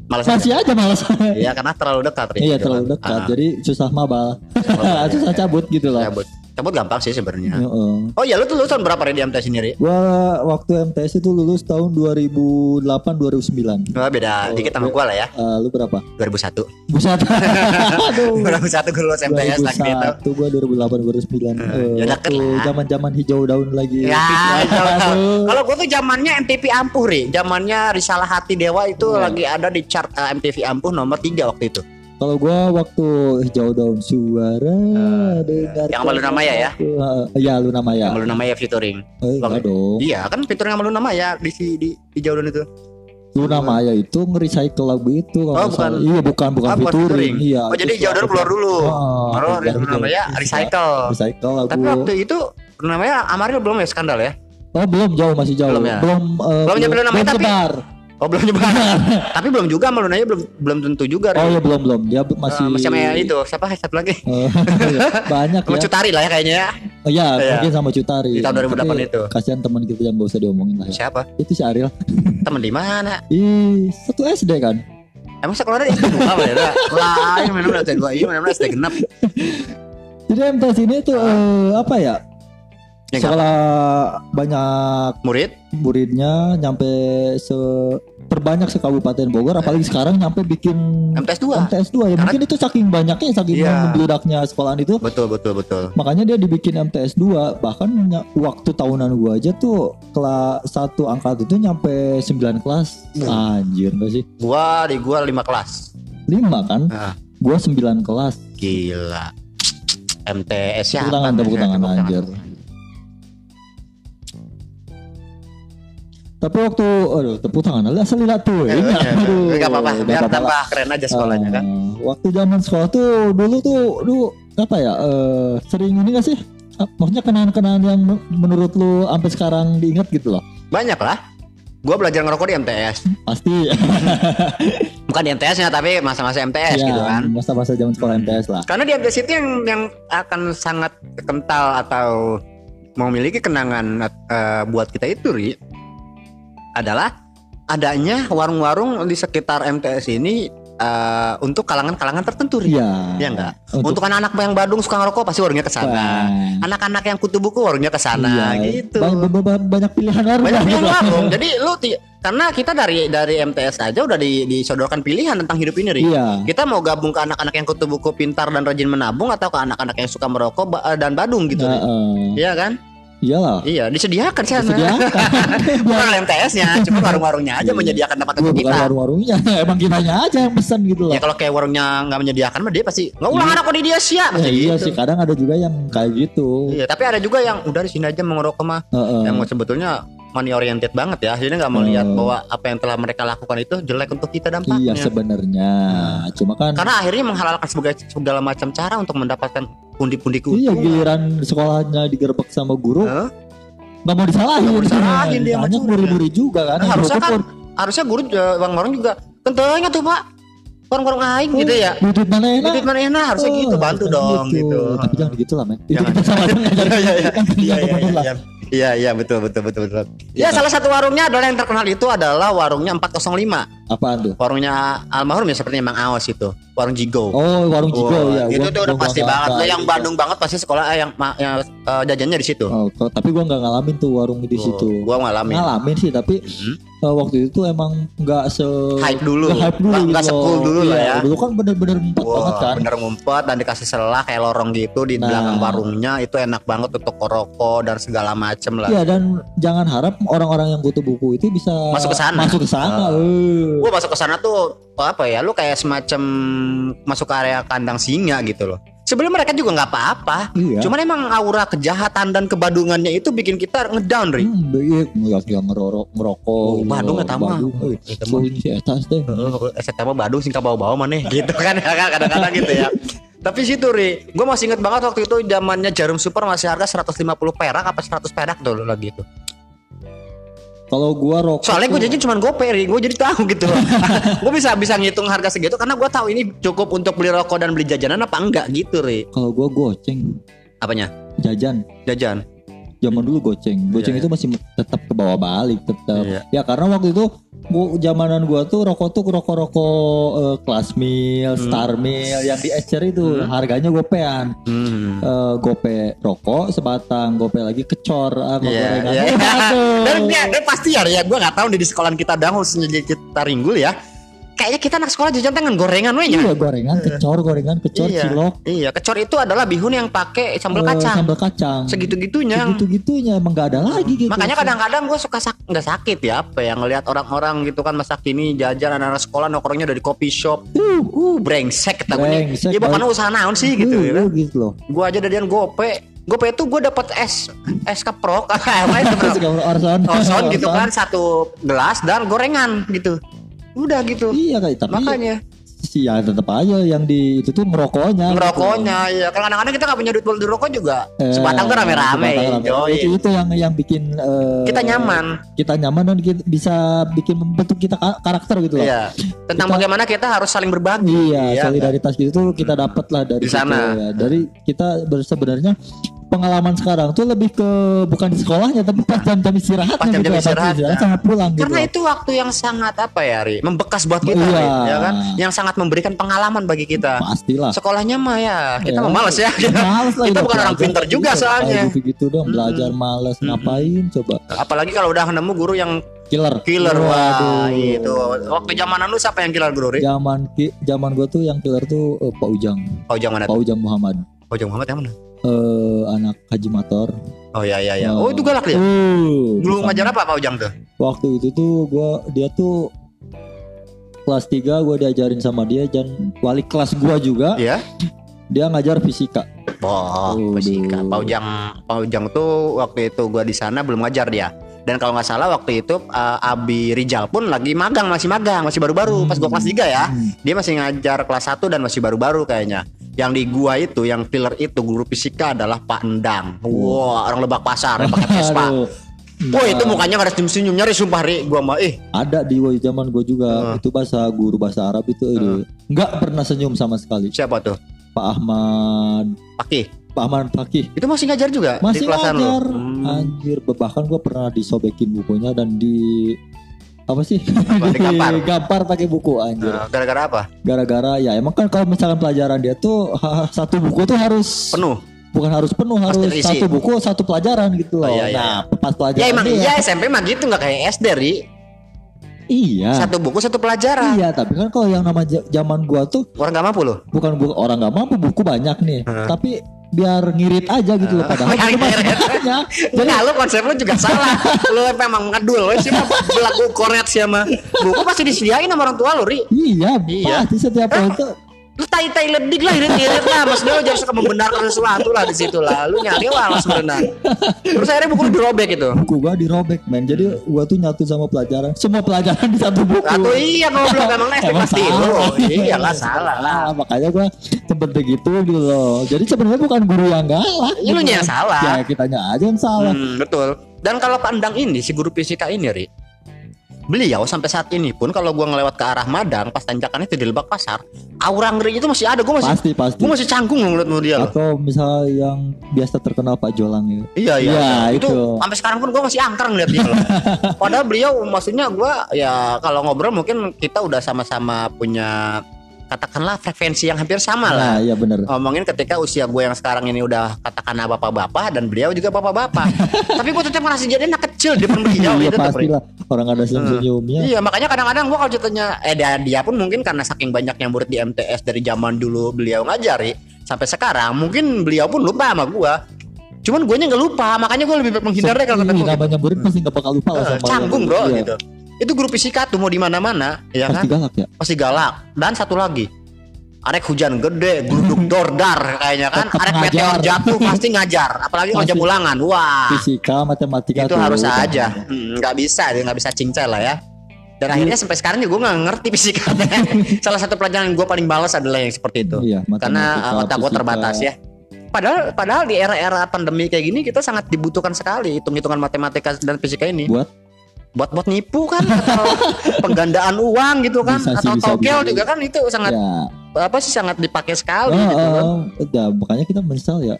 [SPEAKER 1] malas aja.
[SPEAKER 2] masih aja malas.
[SPEAKER 1] Iya karena terlalu dekat.
[SPEAKER 2] Iya
[SPEAKER 1] Gitu
[SPEAKER 2] terlalu
[SPEAKER 1] kan.
[SPEAKER 2] dekat.
[SPEAKER 1] Ah,
[SPEAKER 2] Jadi susah mabal.
[SPEAKER 1] ah,
[SPEAKER 2] susah cabut gitu loh.
[SPEAKER 1] cabut. Cabut gampang sih sebenarnya.
[SPEAKER 2] Heeh.
[SPEAKER 1] Oh iya lu tuh lulusan berapa di MTS ini Ri?
[SPEAKER 2] Gua waktu MTS itu lulus tahun 2008 2009.
[SPEAKER 1] Oh, beda
[SPEAKER 2] Oh,
[SPEAKER 1] dikit sama gua lah ya.
[SPEAKER 2] Eh, lu berapa?
[SPEAKER 1] 2001.
[SPEAKER 2] Buset. Aduh.
[SPEAKER 1] 2001 gue lulus MTS lagi itu.
[SPEAKER 2] 2001 gua 2008 2009.
[SPEAKER 1] Eh,
[SPEAKER 2] Eh,
[SPEAKER 1] ya deket lah.
[SPEAKER 2] zaman-zaman hijau daun lagi.
[SPEAKER 1] Ya, kalau gue tuh zamannya MTV Ampuh, Ri. Zamannya Risalah Hati Dewa itu
[SPEAKER 2] Iya.
[SPEAKER 1] lagi ada di chart eh, MTV Ampuh nomor 3 waktu itu.
[SPEAKER 2] Kalau gua waktu hijau daun suara dengar
[SPEAKER 1] yang sama Luna Maya ya?
[SPEAKER 2] Iya Luna Maya.
[SPEAKER 1] Yang namanya featuring.
[SPEAKER 2] Eh, enggak dong.
[SPEAKER 1] Iya, kan featuring sama Luna Maya di si di, di Jaudan itu.
[SPEAKER 2] Luna Maya itu nge-recycle lagu itu kalau
[SPEAKER 1] Oh, bukan.
[SPEAKER 2] Iya bukan bukan
[SPEAKER 1] Ah,
[SPEAKER 2] featuring. Iya.
[SPEAKER 1] Oh, jadi Jaudan
[SPEAKER 2] suatu-
[SPEAKER 1] keluar dulu.
[SPEAKER 2] Oh,
[SPEAKER 1] Baru Luna Maya
[SPEAKER 2] Jaudan.
[SPEAKER 1] recycle.
[SPEAKER 2] Recycle lagu.
[SPEAKER 1] Tapi waktu itu Luna Maya Amaril belum ya skandal ya?
[SPEAKER 2] Oh belum jauh masih jauh.
[SPEAKER 1] Belum ya?
[SPEAKER 2] Belum eh,
[SPEAKER 1] Belum nyampe Luna Maya, tapi-
[SPEAKER 2] nyebar.
[SPEAKER 1] Oh, belum nyoba. Tapi belum juga sama Luna Maya belum belum tentu juga.
[SPEAKER 2] Oh iya belum belum. Dia b- masih
[SPEAKER 1] Eh, masih sama itu. Siapa satu lagi?
[SPEAKER 2] Eh, banyak
[SPEAKER 1] Sama
[SPEAKER 2] ya.
[SPEAKER 1] Cutari lah ya kayaknya ya.
[SPEAKER 2] Oh iya,
[SPEAKER 1] Iya.
[SPEAKER 2] mungkin sama Cutari.
[SPEAKER 1] Di tahun 2008
[SPEAKER 2] Tapi
[SPEAKER 1] itu.
[SPEAKER 2] Kasihan teman kita yang gak usah diomongin lah ya.
[SPEAKER 1] Siapa?
[SPEAKER 2] Itu si Ariel.
[SPEAKER 1] Temen di mana?
[SPEAKER 2] Ih, satu SD kan?
[SPEAKER 1] Emang sekolah dari apa ya? Lain mana mana dua ini mana mana genap.
[SPEAKER 2] Jadi MTS ini tuh eh, apa ya?
[SPEAKER 1] Ya,
[SPEAKER 2] Sekolah banyak
[SPEAKER 1] Murid?
[SPEAKER 2] muridnya nyampe se terbanyak se Kabupaten Bogor apalagi sekarang nyampe bikin
[SPEAKER 1] MTS 2
[SPEAKER 2] MTS 2 ya
[SPEAKER 1] Karena-
[SPEAKER 2] mungkin itu saking banyaknya saking
[SPEAKER 1] Iya.
[SPEAKER 2] membludaknya sekolahan itu
[SPEAKER 1] Betul betul betul.
[SPEAKER 2] makanya dia dibikin MTS 2 bahkan waktu tahunan gua aja tuh kelas satu angkat itu nyampe 9 kelas
[SPEAKER 1] Hmm.
[SPEAKER 2] anjir gak sih
[SPEAKER 1] Gua di gua 5 kelas.
[SPEAKER 2] 5 kan
[SPEAKER 1] Ah,
[SPEAKER 2] gua 9 kelas
[SPEAKER 1] gila. MTS ya.
[SPEAKER 2] Tepuk tangan, tepuk tangan, anjir. Tapi waktu aduh tepuk tangan lah asal lihat tuh
[SPEAKER 1] Eh,
[SPEAKER 2] ini
[SPEAKER 1] eh,
[SPEAKER 2] aduh
[SPEAKER 1] Gak apa-apa,
[SPEAKER 2] nggak
[SPEAKER 1] biar
[SPEAKER 2] apa-apa lah.
[SPEAKER 1] tambah keren aja sekolahnya kan.
[SPEAKER 2] Eh, waktu zaman sekolah tuh dulu tuh dulu apa ya eh, sering ini gak sih Ah, maksudnya kenangan-kenangan yang men- menurut lu sampai sekarang diingat gitu loh
[SPEAKER 1] Banyak lah. Gua belajar ngerokok di MTS.
[SPEAKER 2] pasti
[SPEAKER 1] Bukan di MTS-nya tapi masa-masa MTS gitu
[SPEAKER 2] ya
[SPEAKER 1] kan.
[SPEAKER 2] masa-masa zaman sekolah
[SPEAKER 1] Hmm.
[SPEAKER 2] MTS lah
[SPEAKER 1] Karena di MTS itu yang yang akan sangat kental atau memiliki kenangan eh, buat kita itu Ri adalah adanya warung-warung di sekitar MTS ini eh, untuk kalangan-kalangan tertentu Ri.
[SPEAKER 2] iya
[SPEAKER 1] Iya enggak?
[SPEAKER 2] untuk,
[SPEAKER 1] Untuk anak-anak yang Badung suka ngerokok pasti warungnya ke sana. Anak-anak yang kutu buku warungnya ke sana
[SPEAKER 2] Iya,
[SPEAKER 1] gitu.
[SPEAKER 2] banyak, banyak, banyak pilihan warung
[SPEAKER 1] Banyak pilihan warung. Jadi lu karena kita dari dari MTS aja udah di, disodorkan pilihan tentang hidup ini Ri.
[SPEAKER 2] iya
[SPEAKER 1] Kita mau gabung ke anak-anak yang kutu buku pintar dan rajin menabung atau ke anak-anak yang suka merokok ba- dan badung gitu.
[SPEAKER 2] Nah,
[SPEAKER 1] Ri.
[SPEAKER 2] eh,
[SPEAKER 1] Iya kan?
[SPEAKER 2] Iyalah
[SPEAKER 1] Iya, disediakan sih sana.
[SPEAKER 2] disediakan
[SPEAKER 1] Bukan MTS-nya, cuma warung-warungnya aja
[SPEAKER 2] Iya.
[SPEAKER 1] menyediakan tempat untuk
[SPEAKER 2] bukan
[SPEAKER 1] kita.
[SPEAKER 2] warung-warungnya emang kitanya aja yang pesan gitu loh
[SPEAKER 1] Ya kalau kayak warungnya nggak menyediakan mah dia pasti nggak ulang
[SPEAKER 2] Iya.
[SPEAKER 1] anak di dia siap
[SPEAKER 2] Ya, iya
[SPEAKER 1] gitu.
[SPEAKER 2] sih kadang ada juga yang kayak gitu
[SPEAKER 1] Iya, tapi ada juga yang udah di sini aja mau ngerokok mah
[SPEAKER 2] Heeh.
[SPEAKER 1] yang sebetulnya money oriented banget ya. Jadi nggak mau lihat
[SPEAKER 2] Hmm.
[SPEAKER 1] bahwa apa yang telah mereka lakukan itu jelek untuk kita dampaknya.
[SPEAKER 2] Iya sebenarnya, cuma kan
[SPEAKER 1] Karena akhirnya menghalalkan sebagai segala macam cara untuk mendapatkan pundi-pundi
[SPEAKER 2] iya giliran sekolahnya digerebek sama guru
[SPEAKER 1] Hah?
[SPEAKER 2] nggak mau disalahin,
[SPEAKER 1] Nggak mau disalahin, dia
[SPEAKER 2] Banyak murid-murid juga kan.
[SPEAKER 1] Nah, harusnya kan harusnya guru juga warung-warung juga kentengnya tuh pak warung-warung aing gitu ya
[SPEAKER 2] Duit mana enak?
[SPEAKER 1] Duit mana enak harusnya
[SPEAKER 2] Oh,
[SPEAKER 1] gitu bantu
[SPEAKER 2] harusnya
[SPEAKER 1] dong gitu.
[SPEAKER 2] Tapi jangan gitu lah men. Itu
[SPEAKER 1] Jangan.
[SPEAKER 2] kita salah
[SPEAKER 1] Iya iya iya iya iya iya iya iya betul betul betul betul. Ya salah satu warungnya adalah yang terkenal itu adalah warungnya 405.
[SPEAKER 2] Apaan tuh?
[SPEAKER 1] Warungnya almarhum ya sepertinya Mang Aos itu. Warung Jigo.
[SPEAKER 2] Oh warung Jigo
[SPEAKER 1] Wah,
[SPEAKER 2] ya.
[SPEAKER 1] itu
[SPEAKER 2] gua-
[SPEAKER 1] tuh udah
[SPEAKER 2] gua
[SPEAKER 1] pasti banget. Lah yang Bandung banget pasti sekolah eh, yang yang eh, jajannya di situ.
[SPEAKER 2] Oh, tapi gua nggak ngalamin tuh warung di situ.
[SPEAKER 1] Oh, Gua ngalamin.
[SPEAKER 2] Ngalamin sih tapi
[SPEAKER 1] Mhm.
[SPEAKER 2] eh, waktu itu emang nggak se
[SPEAKER 1] Hype dulu.
[SPEAKER 2] nggak hype dulu
[SPEAKER 1] Nggak-
[SPEAKER 2] gitu
[SPEAKER 1] nggak
[SPEAKER 2] loh.
[SPEAKER 1] se-cool dulu lah
[SPEAKER 2] Iya,
[SPEAKER 1] ya.
[SPEAKER 2] Dulu kan bener-bener empat
[SPEAKER 1] Wah,
[SPEAKER 2] banget kan.
[SPEAKER 1] bener ngumpet dan dikasih selah kayak lorong gitu di
[SPEAKER 2] Nah.
[SPEAKER 1] belakang warungnya itu enak banget untuk rokok dan segala macem lah.
[SPEAKER 2] Iya dan jangan harap orang-orang yang butuh buku itu bisa
[SPEAKER 1] Masuk ke sana.
[SPEAKER 2] Masuk ke sana. Eh.
[SPEAKER 1] Gua masuk ke sana tuh apa ya? Lu kayak semacam masuk ke area kandang singa gitu loh. Sebenarnya mereka juga nggak apa-apa.
[SPEAKER 2] Iya.
[SPEAKER 1] Cuman emang aura kejahatan dan kebadungannya itu bikin kita ngedown, Ri.
[SPEAKER 2] Hmm, iya, ngeliat yang ngerorok, ngerokok.
[SPEAKER 1] Oh, Badung eta mah.
[SPEAKER 2] Badung,
[SPEAKER 1] Eta
[SPEAKER 2] so, si etas teh.
[SPEAKER 1] Heeh, saya mah Badung sing bawa-bawa mana gitu kan kadang-kadang gitu ya. Tapi situ Ri, gue masih inget banget waktu itu zamannya jarum super masih harga 150 perak apa 100 perak dulu lagi itu.
[SPEAKER 2] Kalau gua rokok
[SPEAKER 1] Soalnya
[SPEAKER 2] tuh-
[SPEAKER 1] jajan cuma gope gue jadi tahu gitu. gue bisa bisa ngitung harga segitu karena gue tahu ini cukup untuk beli rokok dan beli jajanan apa enggak gitu Ri.
[SPEAKER 2] kalau gua goceng
[SPEAKER 1] Apanya?
[SPEAKER 2] jajan
[SPEAKER 1] Jajan.
[SPEAKER 2] Zaman dulu goceng goceng
[SPEAKER 1] Iya,
[SPEAKER 2] itu masih tetap ke bawah balik tetap
[SPEAKER 1] Iya.
[SPEAKER 2] ya karena waktu itu gua zamanan gua tuh rokok tuh rokok rokok eh, kelas mil
[SPEAKER 1] Hmm.
[SPEAKER 2] star mil yang di ecer itu harganya gopean
[SPEAKER 1] Hmm.
[SPEAKER 2] Eh, gope rokok sebatang gope lagi kecor sama
[SPEAKER 1] Iya,
[SPEAKER 2] gorengan
[SPEAKER 1] iya.
[SPEAKER 2] Aduh.
[SPEAKER 1] Dan, dia, dan pasti ya, ya gue nggak tahu nih di sekolahan kita di kita ringgul ya. Kayaknya kita anak sekolah jajan dengan gorengan we nya.
[SPEAKER 2] iya gorengan kecor gorengan kecor
[SPEAKER 1] Iya.
[SPEAKER 2] cilok
[SPEAKER 1] Iya, kecor itu adalah bihun yang pakai sambal
[SPEAKER 2] eh,
[SPEAKER 1] kacang.
[SPEAKER 2] sambal kacang
[SPEAKER 1] Segitu-gitunya.
[SPEAKER 2] segitu-gitunya emang gak ada lagi gitu
[SPEAKER 1] Makanya kadang-kadang gue suka sak nggak sakit ya apa yang ngelihat orang-orang gitu kan masa kini jajan anak-anak sekolah nongkrongnya dari kopi shop. Uh, uh brengsek ketahunya.
[SPEAKER 2] Brengsek,
[SPEAKER 1] Ya bukan usaha naon sih gitu
[SPEAKER 2] Uh,
[SPEAKER 1] ya.
[SPEAKER 2] uh, gitu loh
[SPEAKER 1] Gue aja dadian gope. Gope itu gue dapat es es keprok apa itu
[SPEAKER 2] Orson
[SPEAKER 1] Orson gitu kan satu gelas dan gorengan gitu. Udah gitu.
[SPEAKER 2] Iya kayak tapi
[SPEAKER 1] Makanya
[SPEAKER 2] sih ya tetap aja yang di itu tuh ngerokoknya. gitu.
[SPEAKER 1] ngerokoknya ya kalau kadang-kadang kita nggak punya duit buat rokok juga
[SPEAKER 2] Eh,
[SPEAKER 1] sebatang tuh rame-rame. Yoi.
[SPEAKER 2] Itu, itu yang yang bikin eh,
[SPEAKER 1] kita nyaman
[SPEAKER 2] Kita nyaman dan kita bisa bikin membentuk kita ka- karakter gitu loh.
[SPEAKER 1] Iya. tentang
[SPEAKER 2] Kita-
[SPEAKER 1] bagaimana kita harus saling berbagi
[SPEAKER 2] Iya,
[SPEAKER 1] Iya,
[SPEAKER 2] solidaritas gitu tuh kita dapat lah dari
[SPEAKER 1] Di
[SPEAKER 2] situ
[SPEAKER 1] sana.
[SPEAKER 2] ya. Dari kita sebenarnya pengalaman sekarang tuh lebih ke bukan di sekolahnya tapi pas jam-jam istirahat
[SPEAKER 1] Pas jam-jam istirahat, ya.
[SPEAKER 2] sama pulang gitu.
[SPEAKER 1] karena
[SPEAKER 2] loh.
[SPEAKER 1] itu waktu yang sangat apa ya Ri membekas buat kita
[SPEAKER 2] Iya.
[SPEAKER 1] Ri, ya kan yang sangat memberikan pengalaman bagi kita
[SPEAKER 2] pastilah.
[SPEAKER 1] sekolahnya mah ya kita
[SPEAKER 2] Ya.
[SPEAKER 1] mah males ya
[SPEAKER 2] Males lah
[SPEAKER 1] kita bukan orang pinter juga
[SPEAKER 2] Iya,
[SPEAKER 1] soalnya
[SPEAKER 2] gitu-gitu dong belajar males ngapain coba
[SPEAKER 1] apalagi kalau udah nemu guru yang
[SPEAKER 2] killer
[SPEAKER 1] killer wah
[SPEAKER 2] Waduh.
[SPEAKER 1] itu waktu zamanan lu siapa yang killer guru Ri?
[SPEAKER 2] zaman ki, zaman gua tuh yang killer tuh eh, Pak Ujang
[SPEAKER 1] Oh jangan mana?
[SPEAKER 2] Pak Ujang Muhammad
[SPEAKER 1] Oh jangan Muhammad yang mana?
[SPEAKER 2] eh anak Haji Motor
[SPEAKER 1] Oh ya ya ya. Oh itu galak dia.
[SPEAKER 2] Uh,
[SPEAKER 1] Dulu
[SPEAKER 2] bukan.
[SPEAKER 1] ngajar apa Pak Ujang tuh?
[SPEAKER 2] waktu itu tuh gua dia tuh kelas 3 gua diajarin sama dia dan wali kelas gua juga
[SPEAKER 1] Iya.
[SPEAKER 2] dia ngajar fisika
[SPEAKER 1] Oh,
[SPEAKER 2] Waduh.
[SPEAKER 1] fisika. Pak Ujang, Pak Ujang tuh waktu itu gua di sana belum ngajar dia. Dan kalau nggak salah waktu itu uh, Abi Rijal pun lagi magang, masih magang, masih baru-baru. Pas gua kelas 3 ya.
[SPEAKER 2] Hmm.
[SPEAKER 1] Dia masih ngajar kelas 1 dan masih baru-baru kayaknya. Yang di gua itu, yang killer itu guru fisika adalah Pak Endang. Wah, orang lebak pasar yang pakai Vespa. Wah, itu mukanya gak ada senyum-senyum nyari sumpah Ri. Gua mah eh
[SPEAKER 2] ada di wo- zaman gue juga itu bahasa guru bahasa Arab itu eh, nggak pernah senyum sama sekali
[SPEAKER 1] siapa tuh?
[SPEAKER 2] Pak Ahmad
[SPEAKER 1] Paki.
[SPEAKER 2] Pak Ahmad Fakih
[SPEAKER 1] Itu masih ngajar juga di
[SPEAKER 2] masih
[SPEAKER 1] kelasan lu?
[SPEAKER 2] ngajar
[SPEAKER 1] Hmm.
[SPEAKER 2] anjir bahkan gue pernah disobekin bukunya dan di apa sih
[SPEAKER 1] digampar?
[SPEAKER 2] Digampar pakai buku anjir
[SPEAKER 1] Nah, gara-gara apa?
[SPEAKER 2] gara-gara ya emang kan kalau misalkan pelajaran dia tuh satu buku tuh harus
[SPEAKER 1] Penuh.
[SPEAKER 2] bukan harus penuh harus satu buku satu pelajaran gitu loh
[SPEAKER 1] Oh, iya, iya,
[SPEAKER 2] nah pas pelajaran
[SPEAKER 1] Ya emang iya SMP mah gitu nggak kayak SD Ri.
[SPEAKER 2] iya
[SPEAKER 1] Satu buku satu pelajaran.
[SPEAKER 2] iya tapi kan kalau yang nama zaman gua tuh
[SPEAKER 1] Orang gak mampu loh.
[SPEAKER 2] bukan bu- orang nggak mampu buku banyak nih
[SPEAKER 1] Heeh.
[SPEAKER 2] tapi biar ngirit aja gitu loh padahal
[SPEAKER 1] Biar ngirit. Jadi lu konsep lu juga salah. lu memang ngedul lu sih mah belagu koret sih mah. Buku pasti disediain sama orang tua lu, Ri.
[SPEAKER 2] iya,
[SPEAKER 1] Iya.
[SPEAKER 2] pasti setiap itu
[SPEAKER 1] Lu tai-tai ledik lah irit-irit lah. Maksudnya lu jangan suka membenarkan sesuatu lah di situ lah. Lu nyari walas berenang. Terus akhirnya buku lu dirobek itu.
[SPEAKER 2] buku gua dirobek men jadi gua tuh nyatu sama pelajaran semua pelajaran di satu buku
[SPEAKER 1] Atau iya goblok emang SD
[SPEAKER 2] Emang
[SPEAKER 1] pasti lu.
[SPEAKER 2] salah.
[SPEAKER 1] Iya lah salah lah.
[SPEAKER 2] Ah, makanya gua sempet begitu gitu loh jadi sebenarnya bukan guru yang galak
[SPEAKER 1] Iya, lu
[SPEAKER 2] gitu.
[SPEAKER 1] yang salah.
[SPEAKER 2] ya kitanya aja yang salah
[SPEAKER 1] Hmm, betul. Dan kalau pandang ini si guru fisika ini, Ri. Beliau sampai saat ini pun kalau gua ngelewat ke arah Madang pas tanjakan itu di Lebak Pasar, aura ngeri itu masih ada. Gua masih
[SPEAKER 2] pasti pasti
[SPEAKER 1] gua masih canggung loh ngeliat dia loh.
[SPEAKER 2] atau misal yang biasa terkenal Pak Jolang itu
[SPEAKER 1] Iya iya.
[SPEAKER 2] Iya,
[SPEAKER 1] itu,
[SPEAKER 2] itu.
[SPEAKER 1] sampai sekarang pun gua masih angker ngeliat dia loh. Padahal beliau maksudnya gua ya kalau ngobrol mungkin kita udah sama-sama punya katakanlah frekuensi yang hampir sama lah.
[SPEAKER 2] nah iya bener
[SPEAKER 1] ngomongin ketika usia gue yang sekarang ini udah katakan bapak-bapak dan beliau juga bapak-bapak. Tapi gue tetap merasa jadi anak kecil di depan beliau
[SPEAKER 2] iya
[SPEAKER 1] itu
[SPEAKER 2] pastilah orang ada senyum-senyumnya
[SPEAKER 1] Iya makanya kadang-kadang gue kalau ceritanya eh dia, dia pun mungkin karena saking banyak yang murid di MTS dari zaman dulu beliau ngajari sampai sekarang mungkin beliau pun lupa sama gue. Cuman gue nya nggak lupa makanya gue lebih menghindar deh kalau ketemu
[SPEAKER 2] Iya,
[SPEAKER 1] gitu.
[SPEAKER 2] namanya murid pasti nggak bakal lupa lah
[SPEAKER 1] Eh,
[SPEAKER 2] sama
[SPEAKER 1] canggung bro
[SPEAKER 2] iya.
[SPEAKER 1] gitu. Itu guru fisika tuh mau di mana-mana ya
[SPEAKER 2] pasti
[SPEAKER 1] kan
[SPEAKER 2] galak ya
[SPEAKER 1] pasti galak dan satu lagi Arek hujan gede, gluduk dordar kayaknya kan.
[SPEAKER 2] Tetap
[SPEAKER 1] Arek
[SPEAKER 2] ngajar.
[SPEAKER 1] meteor jatuh pasti ngajar. Apalagi kalau jam
[SPEAKER 2] Pasti.
[SPEAKER 1] ulangan. Wah.
[SPEAKER 2] Fisika, matematika
[SPEAKER 1] itu
[SPEAKER 2] tuh
[SPEAKER 1] harus aja Hmm, nggak bisa dia nggak bisa cincel lah ya dan akhirnya sampai sekarang juga gue nggak ngerti fisika salah satu pelajaran gue paling balas adalah yang seperti itu
[SPEAKER 2] Iya,
[SPEAKER 1] karena otak gue terbatas ya padahal padahal di era-era pandemi kayak gini kita sangat dibutuhkan sekali hitung-hitungan matematika dan fisika ini
[SPEAKER 2] Buat
[SPEAKER 1] buat buat nipu kan atau penggandaan uang gitu kan
[SPEAKER 2] Bisa sih,
[SPEAKER 1] atau
[SPEAKER 2] bisa, bisa.
[SPEAKER 1] juga kan itu sangat
[SPEAKER 2] ya.
[SPEAKER 1] apa sih sangat dipakai sekali
[SPEAKER 2] Oh,
[SPEAKER 1] gitu kan
[SPEAKER 2] oh, udah makanya kita menyesal ya.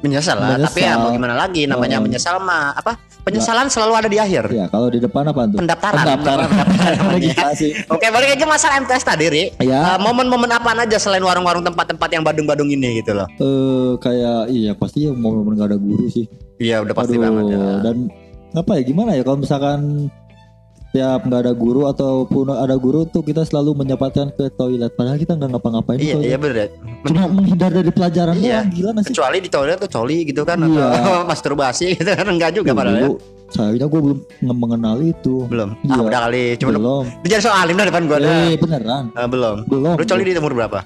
[SPEAKER 1] menyesal lah tapi ya
[SPEAKER 2] Menyesal.
[SPEAKER 1] mau gimana lagi namanya
[SPEAKER 2] Oh.
[SPEAKER 1] menyesal mah apa penyesalan selalu ada di akhir
[SPEAKER 2] Ya, kalau di depan apa tuh?
[SPEAKER 1] pendaftaran
[SPEAKER 2] Pendaftaran.
[SPEAKER 1] namanya.
[SPEAKER 2] Registrasi.
[SPEAKER 1] Oke balik aja masalah MTS tadi Ri
[SPEAKER 2] Ya,
[SPEAKER 1] Eh, momen-momen apaan aja selain warung-warung tempat-tempat yang badung-badung ini gitu loh
[SPEAKER 2] eh kayak iya pasti ya momen-momen gak ada guru sih.
[SPEAKER 1] iya udah pasti
[SPEAKER 2] Aduh,
[SPEAKER 1] banget ya.
[SPEAKER 2] Dan apa ya gimana ya kalau misalkan tiap nggak ada guru ataupun ada guru tuh kita selalu menyempatkan ke toilet padahal kita nggak ngapa-ngapain
[SPEAKER 1] iya iya bener
[SPEAKER 2] Cuma menghindar dari pelajaran
[SPEAKER 1] Iya.
[SPEAKER 2] doang gila nggak sih?
[SPEAKER 1] kecuali di toilet tuh coli gitu kan
[SPEAKER 2] Iya.
[SPEAKER 1] atau masturbasi gitu kan enggak juga padahal ya
[SPEAKER 2] sayangnya gue belum nge- mengenal itu.
[SPEAKER 1] belum
[SPEAKER 2] Iya.
[SPEAKER 1] ah udah kali cuma
[SPEAKER 2] belum.
[SPEAKER 1] lu jadi soal alim dah depan gua dah.
[SPEAKER 2] Eh beneran.
[SPEAKER 1] Eh, belum
[SPEAKER 2] Belum.
[SPEAKER 1] lu coli di umur berapa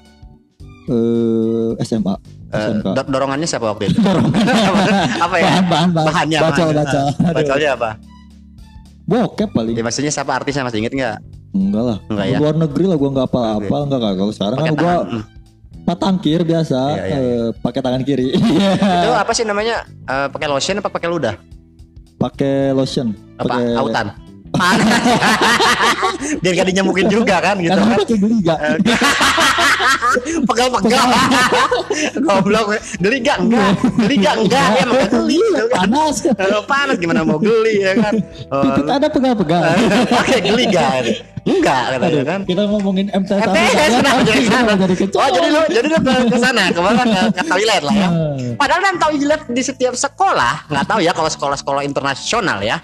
[SPEAKER 2] Eh, SMA.
[SPEAKER 1] Eh, do- dorongannya siapa waktu itu apa ya
[SPEAKER 2] bahan bahan bahan.
[SPEAKER 1] bahannya
[SPEAKER 2] baca
[SPEAKER 1] bahannya.
[SPEAKER 2] baca. Aduh.
[SPEAKER 1] bacolnya apa
[SPEAKER 2] Bokep paling.
[SPEAKER 1] ya maksudnya siapa artisnya masih inget nggak
[SPEAKER 2] Enggak lah.
[SPEAKER 1] Enggak ya?
[SPEAKER 2] Luar negeri lah gua nggak apa-apa enggak enggak. Kalau sekarang kan
[SPEAKER 1] Hmm.
[SPEAKER 2] patangkir biasa
[SPEAKER 1] Iya, iya,
[SPEAKER 2] eh, pakai tangan kiri.
[SPEAKER 1] itu apa sih namanya Eh, pakai lotion apa pakai ludah
[SPEAKER 2] pakai lotion.
[SPEAKER 1] apa
[SPEAKER 2] Pakai
[SPEAKER 1] autan Panas. biar gak dinyamukin juga kan gitu
[SPEAKER 2] Kan. pakai geliga.
[SPEAKER 1] pegal-pegal. Goblok. Geli gak enggak geli gak enggak ya gak geli gitu kan.
[SPEAKER 2] Panas.
[SPEAKER 1] Kalau panas gimana mau geli ya kan?
[SPEAKER 2] Pipit ada pegal-pegal.
[SPEAKER 1] pakai geli gak enggak katanya kan.
[SPEAKER 2] kita ngomongin MTS
[SPEAKER 1] MTS kenapa jadi sana? Oh jadi lu jadi lu ke, sana ke mana ke, ke toilet lah ya.
[SPEAKER 2] Eh,
[SPEAKER 1] Padahal kan toilet di setiap sekolah nggak tahu ya kalau sekolah-sekolah internasional ya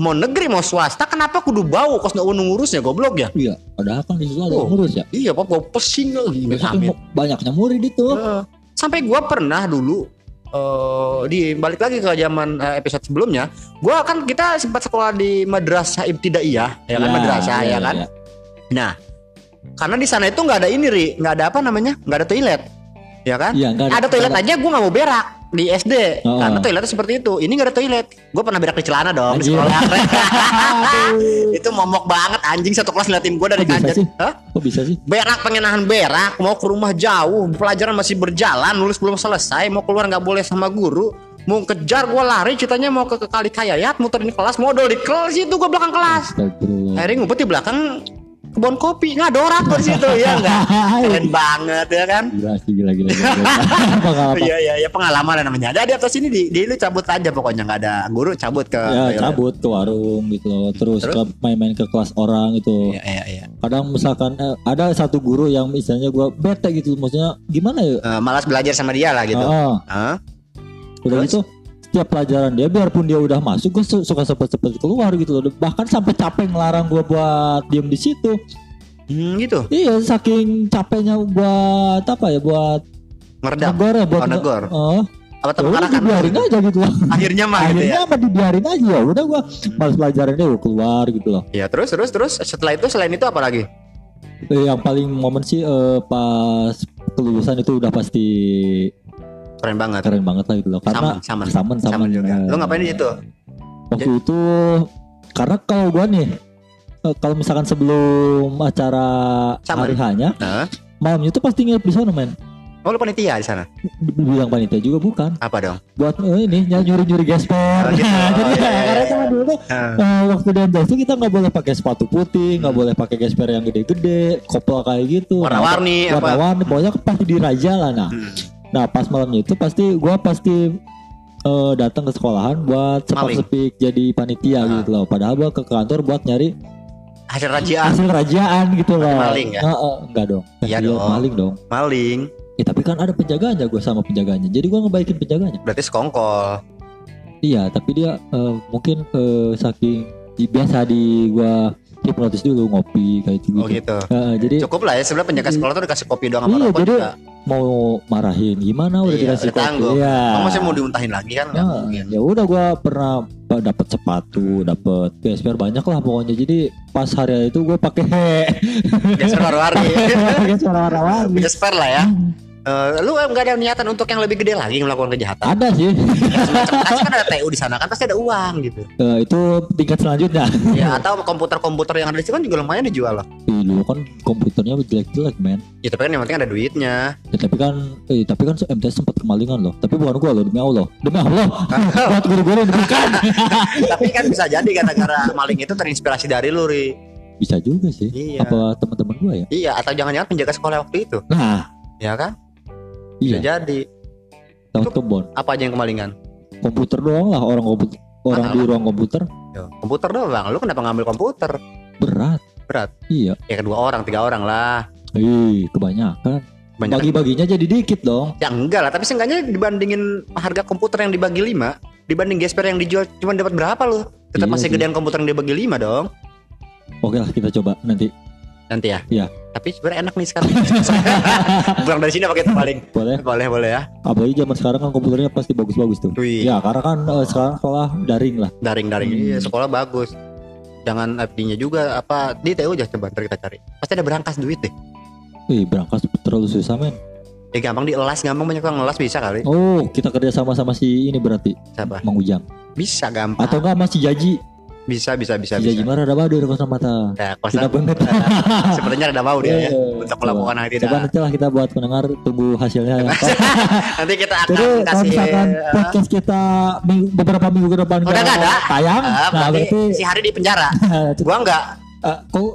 [SPEAKER 1] mau negeri mau swasta kenapa kudu bau? Kos nggak ngurusnya goblok ya?
[SPEAKER 2] Iya, padahal kan di situ? Ada
[SPEAKER 1] Oh.
[SPEAKER 2] ngurus ya.
[SPEAKER 1] iya pak bau pesing lagi amit.
[SPEAKER 2] banyaknya murid itu.
[SPEAKER 1] Heeh. sampai gua pernah dulu eh di balik lagi ke zaman eh, episode sebelumnya gua kan kita sempat sekolah di madrasah ibtidaiyah ya kan madrasah ya, kan? nah karena di sana itu nggak ada ini ri nggak ada apa namanya? Nggak ada toilet ya kan?
[SPEAKER 2] Iya, nggak
[SPEAKER 1] ada toilet aja gua nggak mau berak di SD
[SPEAKER 2] Oh.
[SPEAKER 1] karena toiletnya seperti itu ini nggak ada toilet gua pernah berak di celana dong di
[SPEAKER 2] Anjir.
[SPEAKER 1] sekolah itu momok banget anjing satu kelas ngeliatin gua dari? Hah?
[SPEAKER 2] Kok bisa sih?
[SPEAKER 1] berak pengen nahan berak mau ke rumah jauh pelajaran masih berjalan nulis belum selesai mau keluar nggak boleh sama guru mau kejar gue lari ceritanya mau ke, ke kali kayayat muterin kelas modal di kelas itu gue belakang kelas akhirnya ngumpet di belakang kebun kopi ngadorak gue di situ ya enggak keren banget ya kan
[SPEAKER 2] Gila sih gila gila. gila,
[SPEAKER 1] iya iya iya pengalaman lah namanya ada di atas ini di, di lu cabut aja pokoknya nggak ada guru cabut ke
[SPEAKER 2] Ya cabut ke warung gitu. Terus,
[SPEAKER 1] Terus?
[SPEAKER 2] ke main-main ke kelas orang gitu.
[SPEAKER 1] iya iya iya
[SPEAKER 2] Kadang misalkan eh, ada satu guru yang misalnya gua bete gitu maksudnya gimana ya?
[SPEAKER 1] Eh, malas belajar sama dia lah gitu
[SPEAKER 2] Ah,
[SPEAKER 1] Hah?
[SPEAKER 2] udah
[SPEAKER 1] Terus?
[SPEAKER 2] gitu setiap pelajaran dia biarpun dia udah masuk gue suka cepet-cepet keluar gitu loh. Bahkan sampai capek ngelarang gue buat diem di situ.
[SPEAKER 1] Hmm, gitu?
[SPEAKER 2] Iya saking capeknya buat apa ya buat
[SPEAKER 1] ngeredam?
[SPEAKER 2] Negor ya buat
[SPEAKER 1] Oh, negor.
[SPEAKER 2] oh
[SPEAKER 1] apa
[SPEAKER 2] ya
[SPEAKER 1] arah kan
[SPEAKER 2] dibiarin aja gitu loh.
[SPEAKER 1] Akhirnya mah gitu
[SPEAKER 2] akhirnya
[SPEAKER 1] ya?
[SPEAKER 2] apa dibiarin aja. Ya udah gua malas pelajarannya gue keluar gitu loh.
[SPEAKER 1] Ya terus terus terus. Setelah itu selain itu apa lagi?
[SPEAKER 2] Eh, yang paling momen sih eh, pas kelulusan itu udah pasti
[SPEAKER 1] Keren banget.
[SPEAKER 2] keren banget lah gitu loh karena
[SPEAKER 1] Saman,
[SPEAKER 2] saman
[SPEAKER 1] Sama
[SPEAKER 2] saman
[SPEAKER 1] juga. Lu ngapain di situ?
[SPEAKER 2] waktu itu karena kalau gua nih eh, kalau misalkan sebelum acara
[SPEAKER 1] Saman.
[SPEAKER 2] hari hanya
[SPEAKER 1] Nah,
[SPEAKER 2] malamnya itu pasti nginep di sana men
[SPEAKER 1] oh lu panitia di sana?
[SPEAKER 2] bilang panitia juga bukan
[SPEAKER 1] Apa dong?
[SPEAKER 2] buat eh, ini nyuri nyuri gesper
[SPEAKER 1] Oh, gitu.
[SPEAKER 2] jadi
[SPEAKER 1] Oh, iya, iya,
[SPEAKER 2] karena
[SPEAKER 1] iya.
[SPEAKER 2] zaman dulu
[SPEAKER 1] Ah.
[SPEAKER 2] eh, waktu di MTS itu kita nggak boleh pakai sepatu putih nggak
[SPEAKER 1] Hmm.
[SPEAKER 2] boleh pakai gesper yang gede-gede kopel kayak gitu
[SPEAKER 1] Warna-warni
[SPEAKER 2] Nah, warna-warni pokoknya pasti diraja lah nah
[SPEAKER 1] Hmm.
[SPEAKER 2] Nah pas malamnya itu pasti gua pasti eh, datang ke sekolahan buat
[SPEAKER 1] Maling.
[SPEAKER 2] sepik jadi panitia
[SPEAKER 1] Ah.
[SPEAKER 2] gitu loh padahal gua ke kantor buat nyari
[SPEAKER 1] Hasil rajian,
[SPEAKER 2] hasil rajaan gitu loh
[SPEAKER 1] maling ya?
[SPEAKER 2] Nah, eh, enggak dong
[SPEAKER 1] Iya
[SPEAKER 2] Gila,
[SPEAKER 1] dong.
[SPEAKER 2] maling dong
[SPEAKER 1] maling.
[SPEAKER 2] Ya, tapi kan ada penjaganya gue sama penjaganya jadi gua ngebaikin penjaganya
[SPEAKER 1] Berarti sekongkol.
[SPEAKER 2] Iya, tapi dia eh, mungkin eh, saking biasa di gua hipnotis dulu ngopi kayak gitu.
[SPEAKER 1] Oh gitu.
[SPEAKER 2] Heeh, jadi
[SPEAKER 1] Cukup lah ya sebenarnya penjaga sekolah tuh dikasih kopi doang sama
[SPEAKER 2] Iya,
[SPEAKER 1] rokok
[SPEAKER 2] jadi
[SPEAKER 1] juga.
[SPEAKER 2] mau marahin gimana udah
[SPEAKER 1] Iya,
[SPEAKER 2] dikasih
[SPEAKER 1] udah tanggung.
[SPEAKER 2] Iya.
[SPEAKER 1] Kamu masih mau diuntahin lagi kan? Nggak
[SPEAKER 2] Ya,
[SPEAKER 1] mungkin.
[SPEAKER 2] ya udah gua pernah dapat sepatu, dapat PSPR banyak lah pokoknya. Jadi pas hari itu gue pakai
[SPEAKER 1] Geser warna-warni.
[SPEAKER 2] suara warna-warni.
[SPEAKER 1] Geser lah ya. Eh, lu nggak ada niatan untuk yang lebih gede lagi melakukan kejahatan?
[SPEAKER 2] Ada sih.
[SPEAKER 1] Pasti kan ada TU di sana kan pasti ada uang gitu.
[SPEAKER 2] Eh, itu tingkat selanjutnya.
[SPEAKER 1] Ya atau komputer-komputer yang ada di sini kan juga lumayan dijual loh.
[SPEAKER 2] Ih, dulu kan komputernya jelek-jelek men.
[SPEAKER 1] Ya tapi kan yang penting ada duitnya.
[SPEAKER 2] Ya, tapi kan eh, tapi kan MTS sempat kemalingan loh. Tapi bukan gua loh demi Allah. Demi Allah. Buat guru-guru bukan.
[SPEAKER 1] tapi kan bisa jadi gara-gara maling itu terinspirasi dari lu, Ri.
[SPEAKER 2] Bisa juga sih.
[SPEAKER 1] Iya.
[SPEAKER 2] Apa teman-teman gua ya?
[SPEAKER 1] Iya, atau jangan-jangan penjaga sekolah waktu itu.
[SPEAKER 2] Nah,
[SPEAKER 1] Ya kan? Bisa
[SPEAKER 2] iya.
[SPEAKER 1] jadi.
[SPEAKER 2] Tahu kebon.
[SPEAKER 1] Apa aja yang kemalingan?
[SPEAKER 2] Komputer doang lah orang komputer. Orang
[SPEAKER 1] Mana
[SPEAKER 2] di ruang komputer
[SPEAKER 1] Yo, komputer doang. Lu kenapa ngambil komputer?
[SPEAKER 2] berat.
[SPEAKER 1] Berat.
[SPEAKER 2] Iya.
[SPEAKER 1] Ya kedua orang, tiga orang lah.
[SPEAKER 2] Ih, kebanyakan.
[SPEAKER 1] Banyak
[SPEAKER 2] Bagi-baginya jadi dikit dong.
[SPEAKER 1] Ya enggak lah, tapi seenggaknya dibandingin harga komputer yang dibagi 5 dibanding gesper yang dijual cuma dapat berapa lu? Tetap
[SPEAKER 2] Iya
[SPEAKER 1] masih
[SPEAKER 2] sih.
[SPEAKER 1] gedean komputer yang dibagi 5 dong.
[SPEAKER 2] Oke lah kita coba nanti.
[SPEAKER 1] Nanti ya.
[SPEAKER 2] Iya.
[SPEAKER 1] Tapi sebenarnya enak nih sekarang. Pulang dari sini pakai paling.
[SPEAKER 2] Boleh.
[SPEAKER 1] Boleh, boleh ya.
[SPEAKER 2] Apalagi zaman sekarang kan komputernya pasti bagus-bagus tuh.
[SPEAKER 1] Wih.
[SPEAKER 2] Ya karena kan eh, sekarang sekolah daring lah.
[SPEAKER 1] Daring-daring
[SPEAKER 2] Hmm.
[SPEAKER 1] iya, sekolah bagus. Jangan FD-nya juga apa di TU aja coba ntar kita cari. Pasti ada berangkas duit deh.
[SPEAKER 2] Wih berangkas terlalu susah men.
[SPEAKER 1] Ya gampang di elas, gampang banyak orang ngelas bisa kali.
[SPEAKER 2] Oh kita kerja sama sama si ini berarti
[SPEAKER 1] Siapa?
[SPEAKER 2] Mang Ujang.
[SPEAKER 1] Bisa gampang.
[SPEAKER 2] Atau enggak masih Jaji?
[SPEAKER 1] Bisa bisa bisa
[SPEAKER 2] Jaji
[SPEAKER 1] bisa.
[SPEAKER 2] marah ada badur kosan mata.
[SPEAKER 1] Ya,
[SPEAKER 2] Kita
[SPEAKER 1] kosan
[SPEAKER 2] banget.
[SPEAKER 1] sebenarnya ada mau dia ya untuk melakukan hal yang
[SPEAKER 2] Coba
[SPEAKER 1] tidak.
[SPEAKER 2] nanti lah kita buat pendengar tunggu hasilnya. ya.
[SPEAKER 1] Nanti kita akan
[SPEAKER 2] Jadi
[SPEAKER 1] kasih
[SPEAKER 2] misalkan
[SPEAKER 1] eh,
[SPEAKER 2] podcast kita minggu- beberapa minggu ke depan
[SPEAKER 1] Udah nggak ada?
[SPEAKER 2] tayang,
[SPEAKER 1] Ah,
[SPEAKER 2] nah berarti
[SPEAKER 1] si Hari di penjara. Gua enggak.
[SPEAKER 2] eh, kok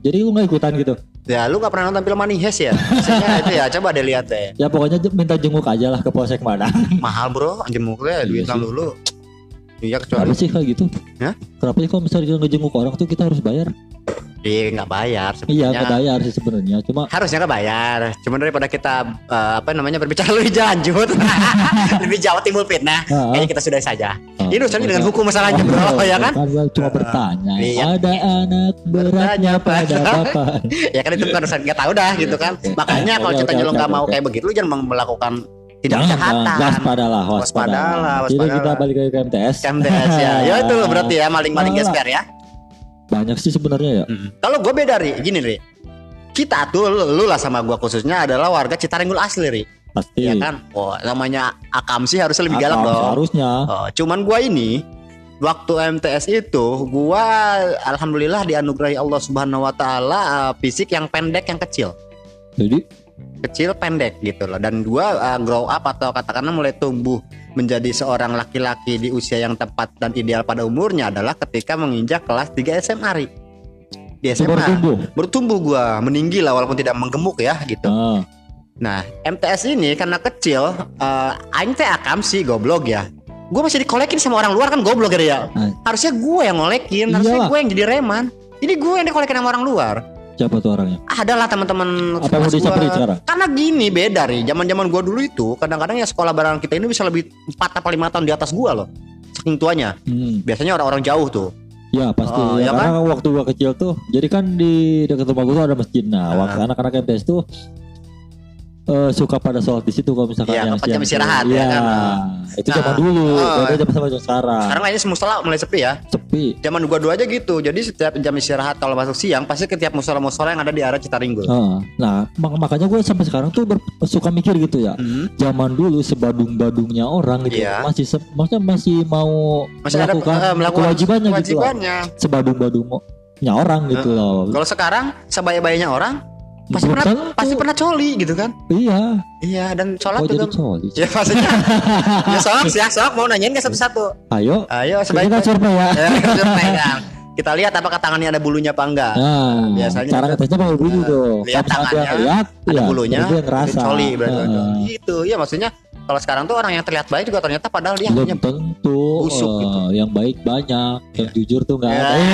[SPEAKER 2] jadi lu nggak ikutan gitu?
[SPEAKER 1] Ya lu gak pernah nonton film Manihes ya? Maksudnya itu ya coba deh lihat deh.
[SPEAKER 2] Ya pokoknya minta jenguk aja lah ke Polsek Madang.
[SPEAKER 1] Mahal bro,
[SPEAKER 2] Iya
[SPEAKER 1] duit
[SPEAKER 2] sih.
[SPEAKER 1] dulu. Iya
[SPEAKER 2] Kenapa
[SPEAKER 1] kecuali
[SPEAKER 2] sih kayak gitu?
[SPEAKER 1] Hah?
[SPEAKER 2] Kenapa sih kalau misalnya kita ngejenguk orang tuh kita harus bayar?
[SPEAKER 1] Iya nggak bayar
[SPEAKER 2] Iya
[SPEAKER 1] sebenarnya.
[SPEAKER 2] nggak bayar sih sebenarnya. Cuma
[SPEAKER 1] Harusnya nggak bayar. Cuman daripada kita eh, apa namanya berbicara lebih lanjut, lebih jauh timbul fitnah.
[SPEAKER 2] Ah.
[SPEAKER 1] Kayaknya kita sudah saja.
[SPEAKER 2] ah,
[SPEAKER 1] Ini urusannya dengan
[SPEAKER 2] pokoknya-
[SPEAKER 1] hukum masalahnya bro, ya kan?
[SPEAKER 2] gua cuma bertanya.
[SPEAKER 1] Iya.
[SPEAKER 2] Ada anak beratnya pada bapak.
[SPEAKER 1] ya kan itu bukan urusan nggak tahu dah gitu kan. Makanya kalau ceritanya
[SPEAKER 2] oke,
[SPEAKER 1] lo nggak mau kayak begitu, lu jangan melakukan tidak
[SPEAKER 2] jangan.
[SPEAKER 1] kejahatan.
[SPEAKER 2] waspadalah, waspadalah.
[SPEAKER 1] Waspadalah,
[SPEAKER 2] Jadi kita balik lagi ke MTS.
[SPEAKER 1] MTS ya. Ya itu berarti ya maling-maling gesper ya.
[SPEAKER 2] Banyak sih sebenarnya ya.
[SPEAKER 1] Kalau gue beda ri, gini ri. Kita tuh lu, lu lah sama gua khususnya adalah warga Citarenggul asli ri.
[SPEAKER 2] Pasti.
[SPEAKER 1] Ya kan? Oh, namanya Akam sih harusnya lebih galak dong.
[SPEAKER 2] Harusnya.
[SPEAKER 1] Oh, cuman gua ini waktu MTS itu gua alhamdulillah dianugerahi Allah Subhanahu wa taala eh, fisik yang pendek yang kecil.
[SPEAKER 2] Jadi
[SPEAKER 1] Kecil pendek gitu loh dan gua eh, grow up atau katakanlah mulai tumbuh menjadi seorang laki-laki di usia yang tepat dan ideal pada umurnya adalah ketika menginjak kelas 3 SMA ri. Di SMA
[SPEAKER 2] bertumbuh.
[SPEAKER 1] bertumbuh gua meninggi lah walaupun tidak menggemuk ya gitu.
[SPEAKER 2] Ah,
[SPEAKER 1] Nah MTS ini karena kecil aing teh akam sih goblok ya. Gue masih dikolekin sama orang luar kan goblok ya. ya.
[SPEAKER 2] Ah.
[SPEAKER 1] Harusnya gue yang ngolekin, harusnya gue yang jadi reman. Ini gue yang dikolekin sama orang luar.
[SPEAKER 2] Siapa tuh orangnya?
[SPEAKER 1] Adalah teman-teman
[SPEAKER 2] Apa yang mau
[SPEAKER 1] gua.
[SPEAKER 2] disamperin sekarang?
[SPEAKER 1] Karena gini beda nih. Zaman-zaman gue dulu itu kadang-kadang ya sekolah bareng kita ini bisa lebih 4 atau 5 tahun di atas gue loh. Saking tuanya.
[SPEAKER 2] Hmm,
[SPEAKER 1] Biasanya orang-orang jauh tuh.
[SPEAKER 2] ya pasti.
[SPEAKER 1] Oh,
[SPEAKER 2] ya,
[SPEAKER 1] ya
[SPEAKER 2] karena waktu gua kecil tuh, jadi kan di dekat rumah gua tuh ada masjid. Nah,
[SPEAKER 1] Ah.
[SPEAKER 2] waktu anak-anak MTS tuh eh, suka pada sholat di situ kalau misalkan
[SPEAKER 1] Iya,
[SPEAKER 2] yang
[SPEAKER 1] jam istirahat, ya
[SPEAKER 2] Iya,
[SPEAKER 1] kan?
[SPEAKER 2] itu
[SPEAKER 1] Nah,
[SPEAKER 2] zaman dulu.
[SPEAKER 1] oh.
[SPEAKER 2] Beda zaman sama sekarang.
[SPEAKER 1] Sekarang kayaknya musola mulai sepi ya.
[SPEAKER 2] Sepi.
[SPEAKER 1] Zaman gua dulu aja gitu. Jadi setiap jam istirahat kalau masuk siang pasti ke tiap musola-musola yang ada di arah Citaringgul.
[SPEAKER 2] Ah, nah, mak- makanya gue sampai sekarang tuh ber- suka mikir gitu ya.
[SPEAKER 1] Hmm.
[SPEAKER 2] Zaman dulu sebadung-badungnya orang gitu,
[SPEAKER 1] Iya.
[SPEAKER 2] masih maksudnya masih mau
[SPEAKER 1] Masih ada
[SPEAKER 2] melakukan,
[SPEAKER 1] eh, melakukan
[SPEAKER 2] kewajibannya, gitu
[SPEAKER 1] kewajibannya.
[SPEAKER 2] Sebadung-badungnya orang gitu loh.
[SPEAKER 1] Kalau sekarang sebaya-bayanya orang pasti
[SPEAKER 2] Belum
[SPEAKER 1] pernah pasti pernah coli gitu kan?
[SPEAKER 2] Iya,
[SPEAKER 1] Iya dan sholat
[SPEAKER 2] jadi
[SPEAKER 1] juga.
[SPEAKER 2] coli?
[SPEAKER 1] Ya maksudnya. ya sok ya sok mau nanyain ke satu-satu.
[SPEAKER 2] Ayo,
[SPEAKER 1] Ayo
[SPEAKER 2] kita
[SPEAKER 1] sebaik
[SPEAKER 2] survei ya.
[SPEAKER 1] Ya, survei, Kang. Kita lihat apakah tangannya ada bulunya apa enggak.
[SPEAKER 2] Nah,
[SPEAKER 1] Biasanya
[SPEAKER 2] cara ngetesnya pakai bulu tuh.
[SPEAKER 1] lihat
[SPEAKER 2] dia
[SPEAKER 1] tangannya,
[SPEAKER 2] lihat,
[SPEAKER 1] Ada
[SPEAKER 2] ya,
[SPEAKER 1] bulunya,
[SPEAKER 2] berarti
[SPEAKER 1] coli berarti.
[SPEAKER 2] Heeh.
[SPEAKER 1] Gitu. Ya maksudnya kalau sekarang tuh orang yang terlihat baik juga ternyata padahal dia
[SPEAKER 2] Belum
[SPEAKER 1] hanya
[SPEAKER 2] tentu
[SPEAKER 1] busuk
[SPEAKER 2] eh,
[SPEAKER 1] gitu.
[SPEAKER 2] yang baik banyak, yang jujur tuh nggak
[SPEAKER 1] Ya.
[SPEAKER 2] ada.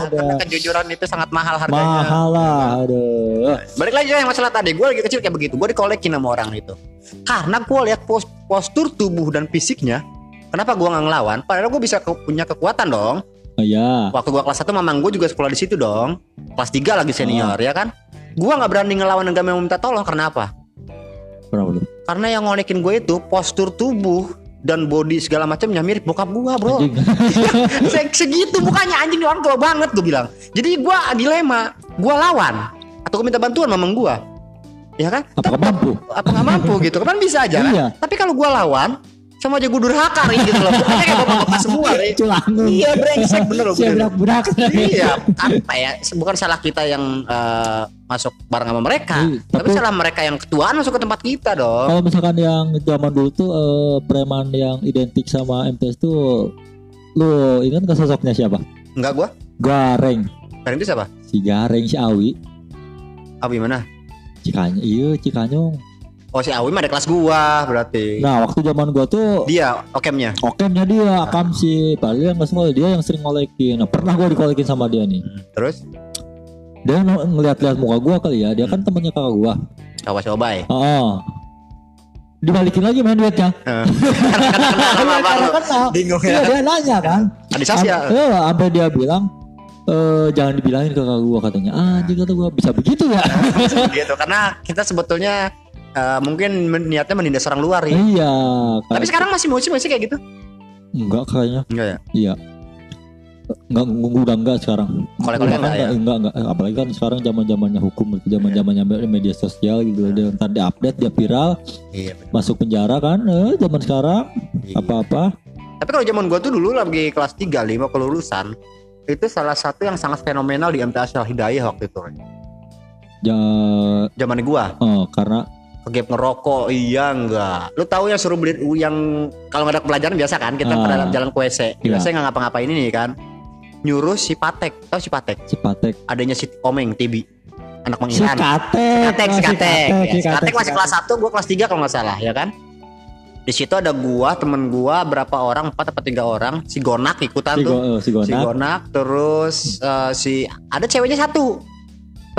[SPEAKER 2] Ada.
[SPEAKER 1] Karena kejujuran itu sangat mahal harganya.
[SPEAKER 2] Mahal lah, aduh.
[SPEAKER 1] Balik lagi yang masalah tadi, gue lagi kecil kayak begitu, gue dikolekin sama orang itu. Karena gue lihat pos- postur tubuh dan fisiknya, kenapa gue nggak ngelawan? Padahal gue bisa ke- punya kekuatan dong.
[SPEAKER 2] Oh iya.
[SPEAKER 1] Waktu gua kelas 1 mamang gua juga sekolah di situ dong. Kelas 3 lagi senior ya kan. Gua nggak berani ngelawan dan gak mau minta tolong karena apa?
[SPEAKER 2] Kenapa tuh?
[SPEAKER 1] Karena yang ngonekin gue itu postur tubuh dan body segala macamnya mirip bokap gua, Bro. Segitu mukanya anjing orang tua banget gue bilang. Jadi gua dilema, gua lawan atau gua minta bantuan mamang gua. Ya kan?
[SPEAKER 2] Apakah mampu?
[SPEAKER 1] Apa nggak mampu gitu? Kan bisa aja kan?
[SPEAKER 2] Iya.
[SPEAKER 1] Tapi kalau gua lawan sama aja gue durhaka Ri, gitu loh. Bukannya kayak bapak-bapak semua, Ri.
[SPEAKER 2] Culangun.
[SPEAKER 1] Iya, brengsek bener loh. Bener.
[SPEAKER 2] berak
[SPEAKER 1] iya, apa ya? Bukan salah kita yang eh, masuk bareng sama mereka,
[SPEAKER 2] Iya,
[SPEAKER 1] tapi,
[SPEAKER 2] tapi-
[SPEAKER 1] salah mereka yang ketuaan masuk ke tempat kita dong.
[SPEAKER 2] Kalau misalkan yang zaman dulu tuh eh, preman yang identik sama MTS tuh lu ingat ke sosoknya siapa?
[SPEAKER 1] Enggak gua.
[SPEAKER 2] Gareng.
[SPEAKER 1] Karen itu siapa?
[SPEAKER 2] Si Gareng si Awi.
[SPEAKER 1] Abi mana?
[SPEAKER 2] Cikanya iya Cikanyong.
[SPEAKER 1] Oh si Awi mah ada kelas gua berarti.
[SPEAKER 2] Nah waktu zaman gua tuh
[SPEAKER 1] Dia okemnya.
[SPEAKER 2] Okemnya dia Akam si Padahal yang semua dia yang sering ngolekin. Nah pernah gua dikolekin sama dia nih.
[SPEAKER 1] Terus?
[SPEAKER 2] Dia ng- ngeliat-liat muka gua kali ya. Dia kan temennya kakak gua.
[SPEAKER 1] Coba-coba ya.
[SPEAKER 2] Oh Dibalikin lagi main duitnya. Karena
[SPEAKER 1] baru?
[SPEAKER 2] kenal
[SPEAKER 1] Bingung
[SPEAKER 2] Iya
[SPEAKER 1] ya.
[SPEAKER 2] dia nanya kan.
[SPEAKER 1] Adisas ya.
[SPEAKER 2] Iya, sampai dia bilang eh jangan dibilangin ke kakak gua katanya. Ah anjing kata gua. Bisa begitu ya?
[SPEAKER 1] Gitu karena kita sebetulnya eh, mungkin niatnya menindas orang luar ya.
[SPEAKER 2] iya
[SPEAKER 1] Tapi sekarang masih musim masih kayak gitu?
[SPEAKER 2] enggak kayaknya
[SPEAKER 1] Enggak ya.
[SPEAKER 2] iya enggak udah enggak sekarang
[SPEAKER 1] Kolek-kolek
[SPEAKER 2] Udah
[SPEAKER 1] enggak ya?
[SPEAKER 2] enggak enggak apalagi kan sekarang zaman zamannya hukum zaman zamannya media sosial gitu
[SPEAKER 1] Iya.
[SPEAKER 2] dia ntar dia update dia viral
[SPEAKER 1] Iya. bener.
[SPEAKER 2] masuk penjara kan eh zaman sekarang
[SPEAKER 1] Iya.
[SPEAKER 2] apa-apa
[SPEAKER 1] Tapi kalau zaman gua tuh dulu lagi kelas 3 5 kelulusan itu salah satu yang sangat fenomenal di MTS Al Hidayah waktu itu.
[SPEAKER 2] ya
[SPEAKER 1] Zaman gua
[SPEAKER 2] oh, karena
[SPEAKER 1] ke gap ngerokok. Iya enggak. Lu tahu yang suruh beli yang kalau nggak ada pelajaran biasa kan kita
[SPEAKER 2] Ah.
[SPEAKER 1] pada jalan ke WC
[SPEAKER 2] Iya.
[SPEAKER 1] biasanya nggak ngapa-ngapain ini kan. Nyuruh si Patek. Tahu si Patek?
[SPEAKER 2] Cipatek
[SPEAKER 1] adanya si Omeng Tibi anak Mang
[SPEAKER 2] si
[SPEAKER 1] Irhan
[SPEAKER 2] Katek.
[SPEAKER 1] Katek, si
[SPEAKER 2] oh,
[SPEAKER 1] Katek. Si
[SPEAKER 2] si
[SPEAKER 1] Katek
[SPEAKER 2] si
[SPEAKER 1] masih kelas 1, gua kelas 3 kalau nggak salah, ya kan? Di situ ada gua, temen gua, berapa orang, empat atau tiga orang, si Gonak ikutan
[SPEAKER 2] si,
[SPEAKER 1] tuh.
[SPEAKER 2] Go- eh, si
[SPEAKER 1] Si
[SPEAKER 2] Gonak
[SPEAKER 1] Gonak, terus eh, si ada ceweknya satu.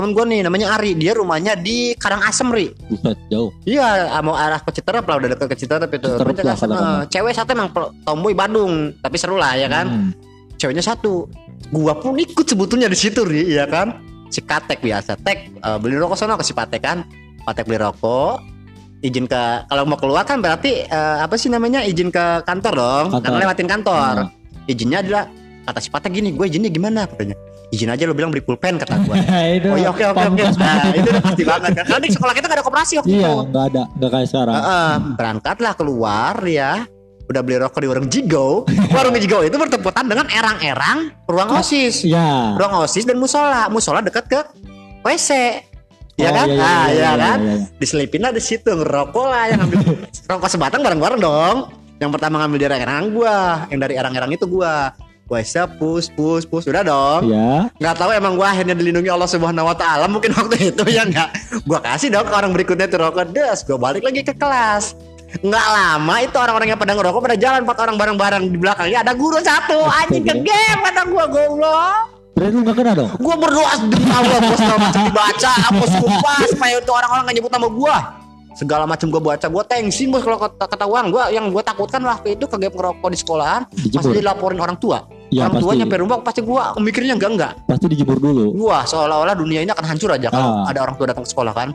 [SPEAKER 1] Temen gua nih namanya Ari, dia rumahnya di Karangasem, Ri.
[SPEAKER 2] buset jauh
[SPEAKER 1] Iya, mau arah ke Citerep lah, udah deket ke Citerep itu. Rumahnya
[SPEAKER 2] lah
[SPEAKER 1] eh, Cewek satu emang tomboy Bandung, tapi seru lah ya kan.
[SPEAKER 2] Hmm.
[SPEAKER 1] Ceweknya satu. Gua pun ikut sebetulnya di situ, Ri, ya kan? Si Katek biasa, Tek eh, beli rokok sono ke si Patek kan. Patek beli rokok, izin ke kalau mau keluar kan berarti eh, apa sih namanya izin ke kantor dong,
[SPEAKER 2] Kantor.
[SPEAKER 1] karena lewatin kantor.
[SPEAKER 2] Hmm.
[SPEAKER 1] Izinnya adalah kata si Patek gini, gue izinnya gimana katanya. Izin aja lo bilang beli pulpen kata gue.
[SPEAKER 2] itu
[SPEAKER 1] Oh iya oke oke oke. Nah, itu udah pasti banget kan. Karena di sekolah kita gak ada koperasi waktu
[SPEAKER 2] Iya,
[SPEAKER 1] itu.
[SPEAKER 2] nggak ada, nggak kayak sekarang.
[SPEAKER 1] Heeh, berangkatlah keluar ya. Udah beli rokok di warung Jigo. warung Jigo itu bertepatan dengan erang-erang ruang OSIS.
[SPEAKER 2] Iya.
[SPEAKER 1] Ruang OSIS dan musola. Musola dekat ke WC. Iya
[SPEAKER 2] Oh,
[SPEAKER 1] kan?
[SPEAKER 2] iya, iya,
[SPEAKER 1] ah,
[SPEAKER 2] iya,
[SPEAKER 1] iya,
[SPEAKER 2] iya,
[SPEAKER 1] kan?
[SPEAKER 2] iya, iya.
[SPEAKER 1] Diselipin lah di situ ngerokok lah yang ngambil rokok sebatang bareng-bareng dong. Yang pertama ngambil dari erang-erang gua, yang dari erang-erang itu gua. WC pus pus pus udah dong.
[SPEAKER 2] Iya.
[SPEAKER 1] nggak tahu emang gua akhirnya dilindungi Allah Subhanahu wa taala mungkin waktu itu ya nggak? Gua kasih dong ke orang berikutnya tuh rokok. Des gua balik lagi ke kelas. Nggak lama itu orang-orang yang pada ngerokok pada jalan empat orang bareng-bareng di belakangnya ada guru satu. Anjing ke game kata gua goblok.
[SPEAKER 2] Berarti lu nggak kena dong?
[SPEAKER 1] gua berdoa demi Allah gua segala macam dibaca aku sumpah supaya itu orang-orang nggak nyebut nama gua. Segala macam gua baca gua thanksin bos kalau kata ketahuan gua yang gua takutkan waktu itu ke game ngerokok di sekolahan pasti dilaporin orang tua
[SPEAKER 2] Iya
[SPEAKER 1] orang tua
[SPEAKER 2] pasti.
[SPEAKER 1] nyampe rumah pasti gua mikirnya enggak enggak
[SPEAKER 2] Pasti dijemur dulu.
[SPEAKER 1] gua seolah-olah dunia ini akan hancur aja kalau
[SPEAKER 2] Ah.
[SPEAKER 1] ada orang tua datang ke sekolah kan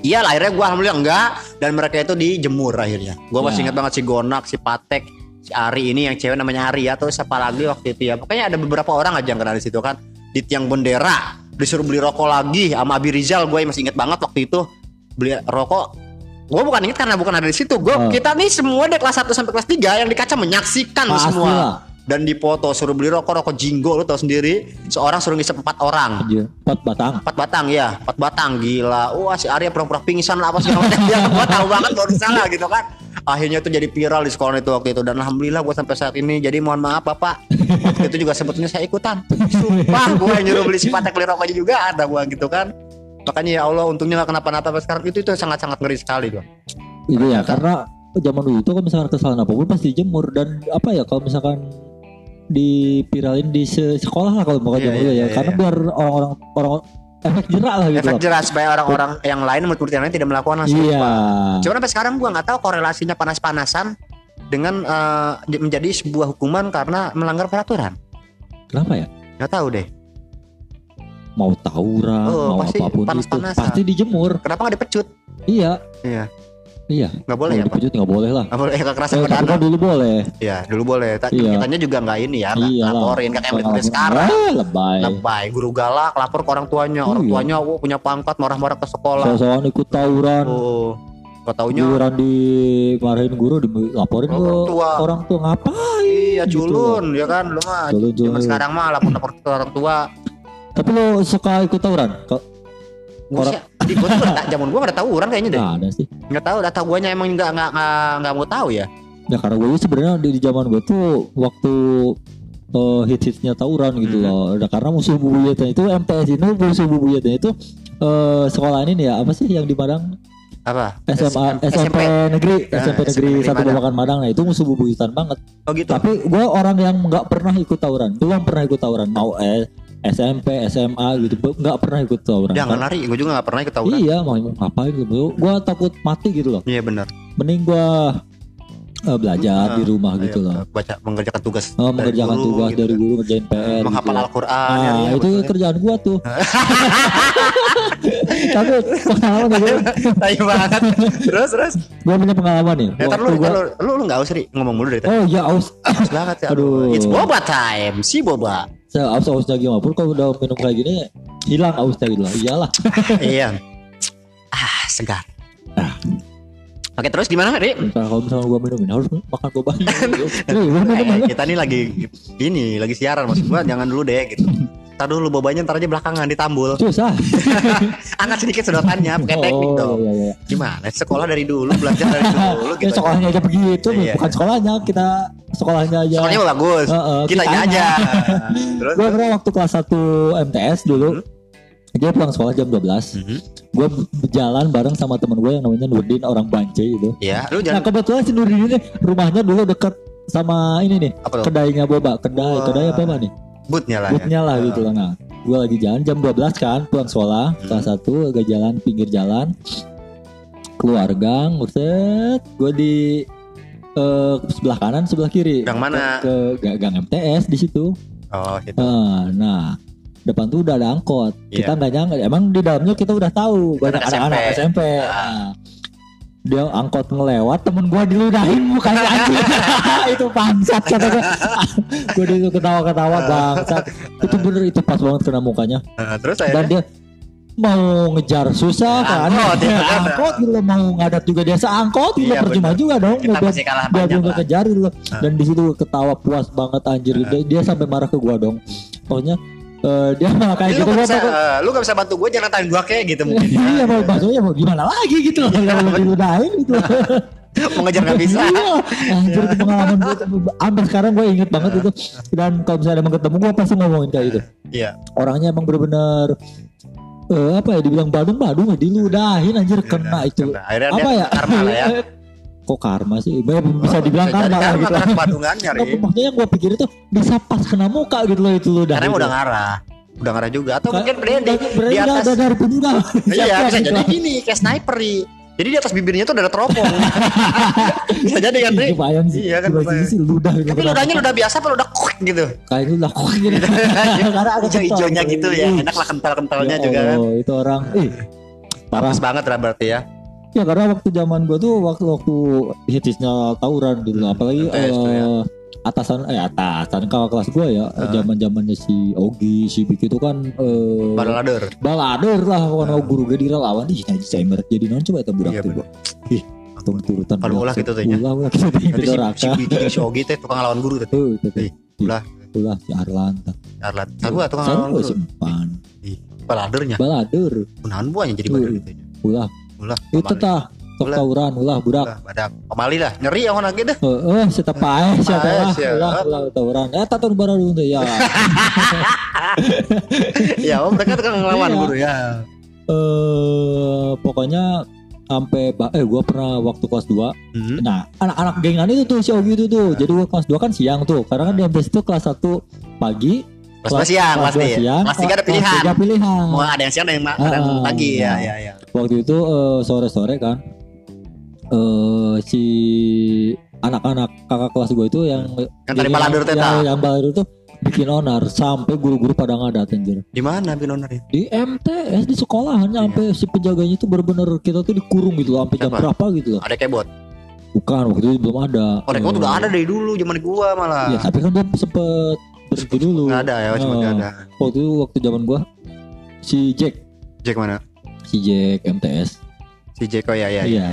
[SPEAKER 1] iya akhirnya gua alhamdulillah enggak dan mereka itu dijemur akhirnya gua masih
[SPEAKER 2] Ya.
[SPEAKER 1] ingat banget si Gonak si Patek si Ari ini yang cewek namanya Ari ya terus siapa lagi waktu itu ya pokoknya ada beberapa orang aja yang kenal di situ kan di tiang bendera disuruh beli rokok lagi sama Abi Rizal gue masih inget banget waktu itu beli rokok gue bukan inget karena bukan ada di situ gue
[SPEAKER 2] Oh.
[SPEAKER 1] kita nih semua dari kelas 1 sampai kelas 3 yang di kaca menyaksikan
[SPEAKER 2] Pasti
[SPEAKER 1] semua
[SPEAKER 2] lah.
[SPEAKER 1] Dan dipoto suruh beli rokok rokok jinggo lu tau sendiri. Seorang suruh ngisep empat orang.
[SPEAKER 2] Anjir, empat batang.
[SPEAKER 1] empat batang ya empat batang gila. Wah si Arya pura-pura pingsan lah apa segala macam. Dia gua tahu banget baru salah gitu kan. Akhirnya itu jadi viral di sekolah itu waktu itu. Dan alhamdulillah gua sampai saat ini jadi mohon maaf bapak. Waktu itu juga sebetulnya saya ikutan. Sumpah gua yang nyuruh beli si patek beli rokoknya juga ada gua gitu kan. Makanya ya Allah untungnya gak kenapa-napa sekarang. Itu itu sangat-sangat ngeri sekali gua.
[SPEAKER 2] Itu ya karena zaman dulu itu kalau misalkan kesalahan apa pun pasti dijemur dan apa ya kalau misalkan dipiralin di se- sekolah lah kalau mau dulu
[SPEAKER 1] iya,
[SPEAKER 2] ya
[SPEAKER 1] iya,
[SPEAKER 2] karena
[SPEAKER 1] iya.
[SPEAKER 2] biar orang-orang orang efek jerak lah gitu.
[SPEAKER 1] efek jelas supaya orang-orang yang lain murid-murid yang lain tidak melakukan hal
[SPEAKER 2] Iya.
[SPEAKER 1] serupa Cuman sampai sekarang gua nggak tahu korelasinya panas-panasan dengan di- menjadi sebuah hukuman karena melanggar peraturan.
[SPEAKER 2] Kenapa ya?
[SPEAKER 1] Nggak tahu deh.
[SPEAKER 2] Mau tawuran,
[SPEAKER 1] Oh,
[SPEAKER 2] mau
[SPEAKER 1] pasti
[SPEAKER 2] apa pun itu,
[SPEAKER 1] panas-panasan.
[SPEAKER 2] pasti dijemur.
[SPEAKER 1] Kenapa nggak dipecut?
[SPEAKER 2] Iya,
[SPEAKER 1] Iya.
[SPEAKER 2] Iya.
[SPEAKER 1] Nggak boleh ya, Pak?
[SPEAKER 2] dipecut nggak boleh lah.
[SPEAKER 1] Nggak boleh kekerasan
[SPEAKER 2] Eh, tapi kan dulu boleh.
[SPEAKER 1] Iya, dulu boleh. Ta-
[SPEAKER 2] Iya.
[SPEAKER 1] Kitanya juga nggak ini ya, nggak
[SPEAKER 2] Iya
[SPEAKER 1] laporin kayak yang
[SPEAKER 2] Nggak
[SPEAKER 1] sekarang.
[SPEAKER 2] Ah, lebay.
[SPEAKER 1] Lebay, guru galak lapor ke orang tuanya. Orang
[SPEAKER 2] Iya.
[SPEAKER 1] tuanya oh, punya pangkat marah-marah ke sekolah.
[SPEAKER 2] Soal-soal ikut tawuran.
[SPEAKER 1] Oh, gak taunya
[SPEAKER 2] Giliran dimarahin guru, dilaporin ke
[SPEAKER 1] Orang tua.
[SPEAKER 2] orang tua ngapain?
[SPEAKER 1] iya
[SPEAKER 2] gitu
[SPEAKER 1] culun ya kan lu mah.
[SPEAKER 2] Culun, culun.
[SPEAKER 1] sekarang mah lapor-lapor ke orang tua.
[SPEAKER 2] Tapi lo suka ikut tawuran? Kok
[SPEAKER 1] Buset, di gua tuh nggak- zaman gua gak ada tawuran kayaknya deh.
[SPEAKER 2] nggak ada sih.
[SPEAKER 1] Nggak tahu data guanya emang nggak nggak nggak mau tahu ya.
[SPEAKER 2] Ya karena gue sebenarnya di, di zaman gue tuh waktu eh, hits-hitsnya tawuran gitu
[SPEAKER 1] Hmm.
[SPEAKER 2] loh. Nah, karena musuh bubuyutnya itu MTS ini musuh bubuyutnya itu eh sekolah ini nih ya apa sih yang di Padang
[SPEAKER 1] Apa?
[SPEAKER 2] SMA
[SPEAKER 1] S-
[SPEAKER 2] SMP negeri
[SPEAKER 1] Ah,
[SPEAKER 2] SMP
[SPEAKER 1] SMP
[SPEAKER 2] negeri satu
[SPEAKER 1] Padang.
[SPEAKER 2] Babakan Madang nah itu musuh bubuyutan banget.
[SPEAKER 1] Oh gitu.
[SPEAKER 2] Tapi gue orang yang nggak pernah ikut tawuran. Belum pernah ikut tawuran. Mau eh, SMP, SMA gitu, nggak pernah ikut tawuran.
[SPEAKER 1] Jangan
[SPEAKER 2] Karena-
[SPEAKER 1] lari, gue juga gak pernah ikut tawuran.
[SPEAKER 2] Iya, mau ngapain gitu? Gue takut mati gitu loh.
[SPEAKER 1] Iya benar.
[SPEAKER 2] Mending gue belajar di rumah gitu
[SPEAKER 1] Ayo,
[SPEAKER 2] loh.
[SPEAKER 1] Baca mengerjakan tugas.
[SPEAKER 2] Oh,
[SPEAKER 1] dari
[SPEAKER 2] mengerjakan
[SPEAKER 1] guru,
[SPEAKER 2] tugas
[SPEAKER 1] gitu.
[SPEAKER 2] dari guru ngerjain PR.
[SPEAKER 1] menghafal
[SPEAKER 2] gitu.
[SPEAKER 1] Al-Qur'an.
[SPEAKER 2] Ah,
[SPEAKER 1] ya, iya,
[SPEAKER 2] itu
[SPEAKER 1] betul.
[SPEAKER 2] kerjaan gua tuh. Tapi pengalaman gua,
[SPEAKER 1] Tai banget. terus terus.
[SPEAKER 2] gua punya pengalaman nih.
[SPEAKER 1] Ya, ntar lu,
[SPEAKER 2] Waktu gua,
[SPEAKER 1] lu, lu, lu gak usah Ri, ngomong mulu dari tadi.
[SPEAKER 2] oh ya aus,
[SPEAKER 1] Aus banget ya.
[SPEAKER 2] Aduh.
[SPEAKER 1] It's boba time. Si boba.
[SPEAKER 2] Aus ausnya gimana pun kalau udah minum kayak gini hilang ausnya gitu lah. Iyalah.
[SPEAKER 1] iya. Ah, segar. Oke, terus gimana, Ri?
[SPEAKER 2] Nah, kalau misalnya gua minum ini harus makan banyak. Minum
[SPEAKER 1] Eh,
[SPEAKER 2] aja.
[SPEAKER 1] kita nih lagi ini, lagi siaran maksud gua jangan dulu deh gitu. Ntar dulu bobanya ntar aja belakangan ditambul.
[SPEAKER 2] Susah.
[SPEAKER 1] Angkat sedikit sedotannya pakai teknik
[SPEAKER 2] Oh,
[SPEAKER 1] dong.
[SPEAKER 2] iya, iya.
[SPEAKER 1] Gimana? Sekolah dari dulu, belajar dari dulu
[SPEAKER 2] Ya,
[SPEAKER 1] gitu.
[SPEAKER 2] sekolahnya aja begitu,
[SPEAKER 1] Iya.
[SPEAKER 2] bukan sekolahnya kita sekolahnya aja.
[SPEAKER 1] Sekolahnya bagus.
[SPEAKER 2] Heeh,
[SPEAKER 1] Kita
[SPEAKER 2] kitanya.
[SPEAKER 1] aja. Terus
[SPEAKER 2] Gue pernah waktu kelas 1 MTS dulu Dia pulang sekolah jam 12
[SPEAKER 1] Mhm.
[SPEAKER 2] Gue berjalan bareng sama temen gue yang namanya Nurdin Orang Bance gitu
[SPEAKER 1] Ya, lu
[SPEAKER 2] Nah
[SPEAKER 1] jangan
[SPEAKER 2] kebetulan si Nurdin ini Rumahnya dulu deket sama ini nih
[SPEAKER 1] apa?
[SPEAKER 2] Kedainya Boba Kedai,
[SPEAKER 1] Wah.
[SPEAKER 2] kedai apa apa nih
[SPEAKER 1] Bootnya lah ya.
[SPEAKER 2] Bootnya lah gitu lah Nah gue lagi jalan jam 12 kan Pulang sekolah
[SPEAKER 1] Hmm.
[SPEAKER 2] Kelas 1 agak jalan pinggir jalan Keluar gang Buset Gue di eh, sebelah kanan sebelah kiri
[SPEAKER 1] Gang mana?
[SPEAKER 2] ke, ke gang MTS di situ
[SPEAKER 1] Oh, gitu.
[SPEAKER 2] Ah, nah depan tuh udah ada angkot.
[SPEAKER 1] Iya.
[SPEAKER 2] Kita nggak nyangka. Emang di dalamnya kita udah tahu banyak
[SPEAKER 1] Anak
[SPEAKER 2] anak-anak
[SPEAKER 1] SMP.
[SPEAKER 2] SMP. Nah, dia angkot ngelewat temen gua diludahin mukanya anjing. Itu bangsat kata gua. Gua itu ketawa-ketawa bangsat. Itu bener itu pas banget kena mukanya.
[SPEAKER 1] Nah, terus
[SPEAKER 2] dan
[SPEAKER 1] saya
[SPEAKER 2] dia mau ngejar susah kan?
[SPEAKER 1] Angkot, ya, kan?
[SPEAKER 2] angkot. gitu mau ngadat juga dia. Seangkot gitu
[SPEAKER 1] Iya,
[SPEAKER 2] percuma juga dong?
[SPEAKER 1] Kita masih kalah
[SPEAKER 2] dia belum kejar gitu loh. dan di situ ketawa puas banget anjir. Dia, dia sampai marah ke gua dong. Pokoknya eh, dia malah kayak gitu
[SPEAKER 1] lu
[SPEAKER 2] gua
[SPEAKER 1] gak bisa, eh, lu gak bisa bantu gue jangan tanya gue kayak gitu mungkin.
[SPEAKER 2] iya mau maksudnya mau gimana lagi gitu loh kalau diludahin gitu
[SPEAKER 1] Mau ngejar gak bisa.
[SPEAKER 2] Iya, anjir itu pengalaman gue sampai sekarang gue inget banget itu dan kalau misalnya emang ketemu gue pasti ngomongin kayak gitu
[SPEAKER 1] Iya.
[SPEAKER 2] orangnya emang bener-bener eh, apa ya dibilang badung badung ya diludahin anjir kena itu
[SPEAKER 1] Kena. Akhirnya
[SPEAKER 2] apa ya
[SPEAKER 1] karma lah ya.
[SPEAKER 2] Kok karma sih bisa dibilang
[SPEAKER 1] Bisa jadi
[SPEAKER 2] karma
[SPEAKER 1] karma
[SPEAKER 2] gitu
[SPEAKER 1] karena Ri.
[SPEAKER 2] Nggak, maksudnya yang gue pikir itu bisa pas kena muka gitu loh itu ludah
[SPEAKER 1] Karena udah ngarah. Udah ngarah juga. Atau mungkin dia di, di atas.
[SPEAKER 2] ada dari juga
[SPEAKER 1] Iya, bisa
[SPEAKER 2] Gitu.
[SPEAKER 1] jadi gini, kayak sniper, Ri. Jadi di atas bibirnya tuh ada teropong. bisa jadi kan,
[SPEAKER 2] bayang sih
[SPEAKER 1] Iya kan,
[SPEAKER 2] Gua
[SPEAKER 1] bayang.
[SPEAKER 2] sih ludah gitu
[SPEAKER 1] Tapi ludahnya ludah biasa apa ludah kuek gitu?
[SPEAKER 2] kayaknya udah kok gitu karena agak kental.
[SPEAKER 1] Hijau-hijaunya gitu ya. Enak lah kental-kentalnya
[SPEAKER 2] Ya
[SPEAKER 1] juga kan.
[SPEAKER 2] Itu orang ih parah
[SPEAKER 1] banget lah berarti ya.
[SPEAKER 2] Ya karena waktu zaman gua tuh waktu waktu hitsnya tawuran gitu
[SPEAKER 1] Hmm,
[SPEAKER 2] apalagi
[SPEAKER 1] tuh ya.
[SPEAKER 2] eh, atasan eh atasan kakak kelas gua ya
[SPEAKER 1] Ah.
[SPEAKER 2] zaman zamannya si Ogi si Bik itu kan eh,
[SPEAKER 1] Balader.
[SPEAKER 2] balader lah kawan guru gue di relawan ih jadi saya jadi non coba itu budak
[SPEAKER 1] Iya,
[SPEAKER 2] tuh ih tung turutan
[SPEAKER 1] Kalau ulah gitu tuh ya.
[SPEAKER 2] ulah ulah gitu
[SPEAKER 1] Nanti
[SPEAKER 2] gitu
[SPEAKER 1] si,
[SPEAKER 2] raka
[SPEAKER 1] si si Ogi teh tukang lawan guru Ih, ulah.
[SPEAKER 2] ulah si Arlanta
[SPEAKER 1] Arlat. Saya gua tukang lawan guru.
[SPEAKER 2] simpan
[SPEAKER 1] Baladernya.
[SPEAKER 2] balader
[SPEAKER 1] Gunakan buahnya jadi
[SPEAKER 2] Tuh.
[SPEAKER 1] badan gitu.
[SPEAKER 2] ulah
[SPEAKER 1] Ulah.
[SPEAKER 2] itu tah tok
[SPEAKER 1] Ulah.
[SPEAKER 2] tawuran ulah budak
[SPEAKER 1] badak. Pamali lah. Nyeri ya lagi deh.
[SPEAKER 2] Eh, eh, siapa paeh siapa lah, ulah, ulah tawuran. Eh, taton baru dulu ya.
[SPEAKER 1] ya, oh mereka tukang lawan
[SPEAKER 2] Iya.
[SPEAKER 1] guru ya.
[SPEAKER 2] Eh, pokoknya sampai eh gua pernah waktu kelas 2
[SPEAKER 1] Hmm.
[SPEAKER 2] Nah, anak-anak gengan itu tuh si Ogi itu tuh. Jadi gua kelas 2 kan siang tuh. Karena kan di MTS itu kelas 1 pagi,
[SPEAKER 1] Kelas dua siang
[SPEAKER 2] kelas
[SPEAKER 1] pasti.
[SPEAKER 2] siang,
[SPEAKER 1] Kelas tiga ada pilihan.
[SPEAKER 2] tiga pilihan.
[SPEAKER 1] Mau ada yang siang ada yang, ma- ada yang
[SPEAKER 2] Ah,
[SPEAKER 1] pagi ya,
[SPEAKER 2] nah.
[SPEAKER 1] ya, ya.
[SPEAKER 2] Waktu itu eh, sore-sore kan eh si anak-anak kakak kelas gue itu yang
[SPEAKER 1] Yang tadi balader teh,
[SPEAKER 2] yang, yang balader tuh bikin onar sampai guru-guru pada ngadat anjir.
[SPEAKER 1] Di mana binonernya?
[SPEAKER 2] Di MTS di sekolahan sampai si penjaganya itu bener-bener kita tuh dikurung gitu loh sampai jam berapa gitu loh.
[SPEAKER 1] Ada kebot.
[SPEAKER 2] Bukan waktu itu belum ada.
[SPEAKER 1] Oh, kebot
[SPEAKER 2] Eh,
[SPEAKER 1] udah ada dari dulu zaman gua malah.
[SPEAKER 2] Iya, tapi kan dia sempet berhenti dulu.
[SPEAKER 1] Nggak ada ya, cuma
[SPEAKER 2] Oh.
[SPEAKER 1] nggak ada.
[SPEAKER 2] Waktu itu waktu zaman gua si Jack,
[SPEAKER 1] Jack mana?
[SPEAKER 2] si Jack MTS.
[SPEAKER 1] Si Jack oh ya ya.
[SPEAKER 2] Iya.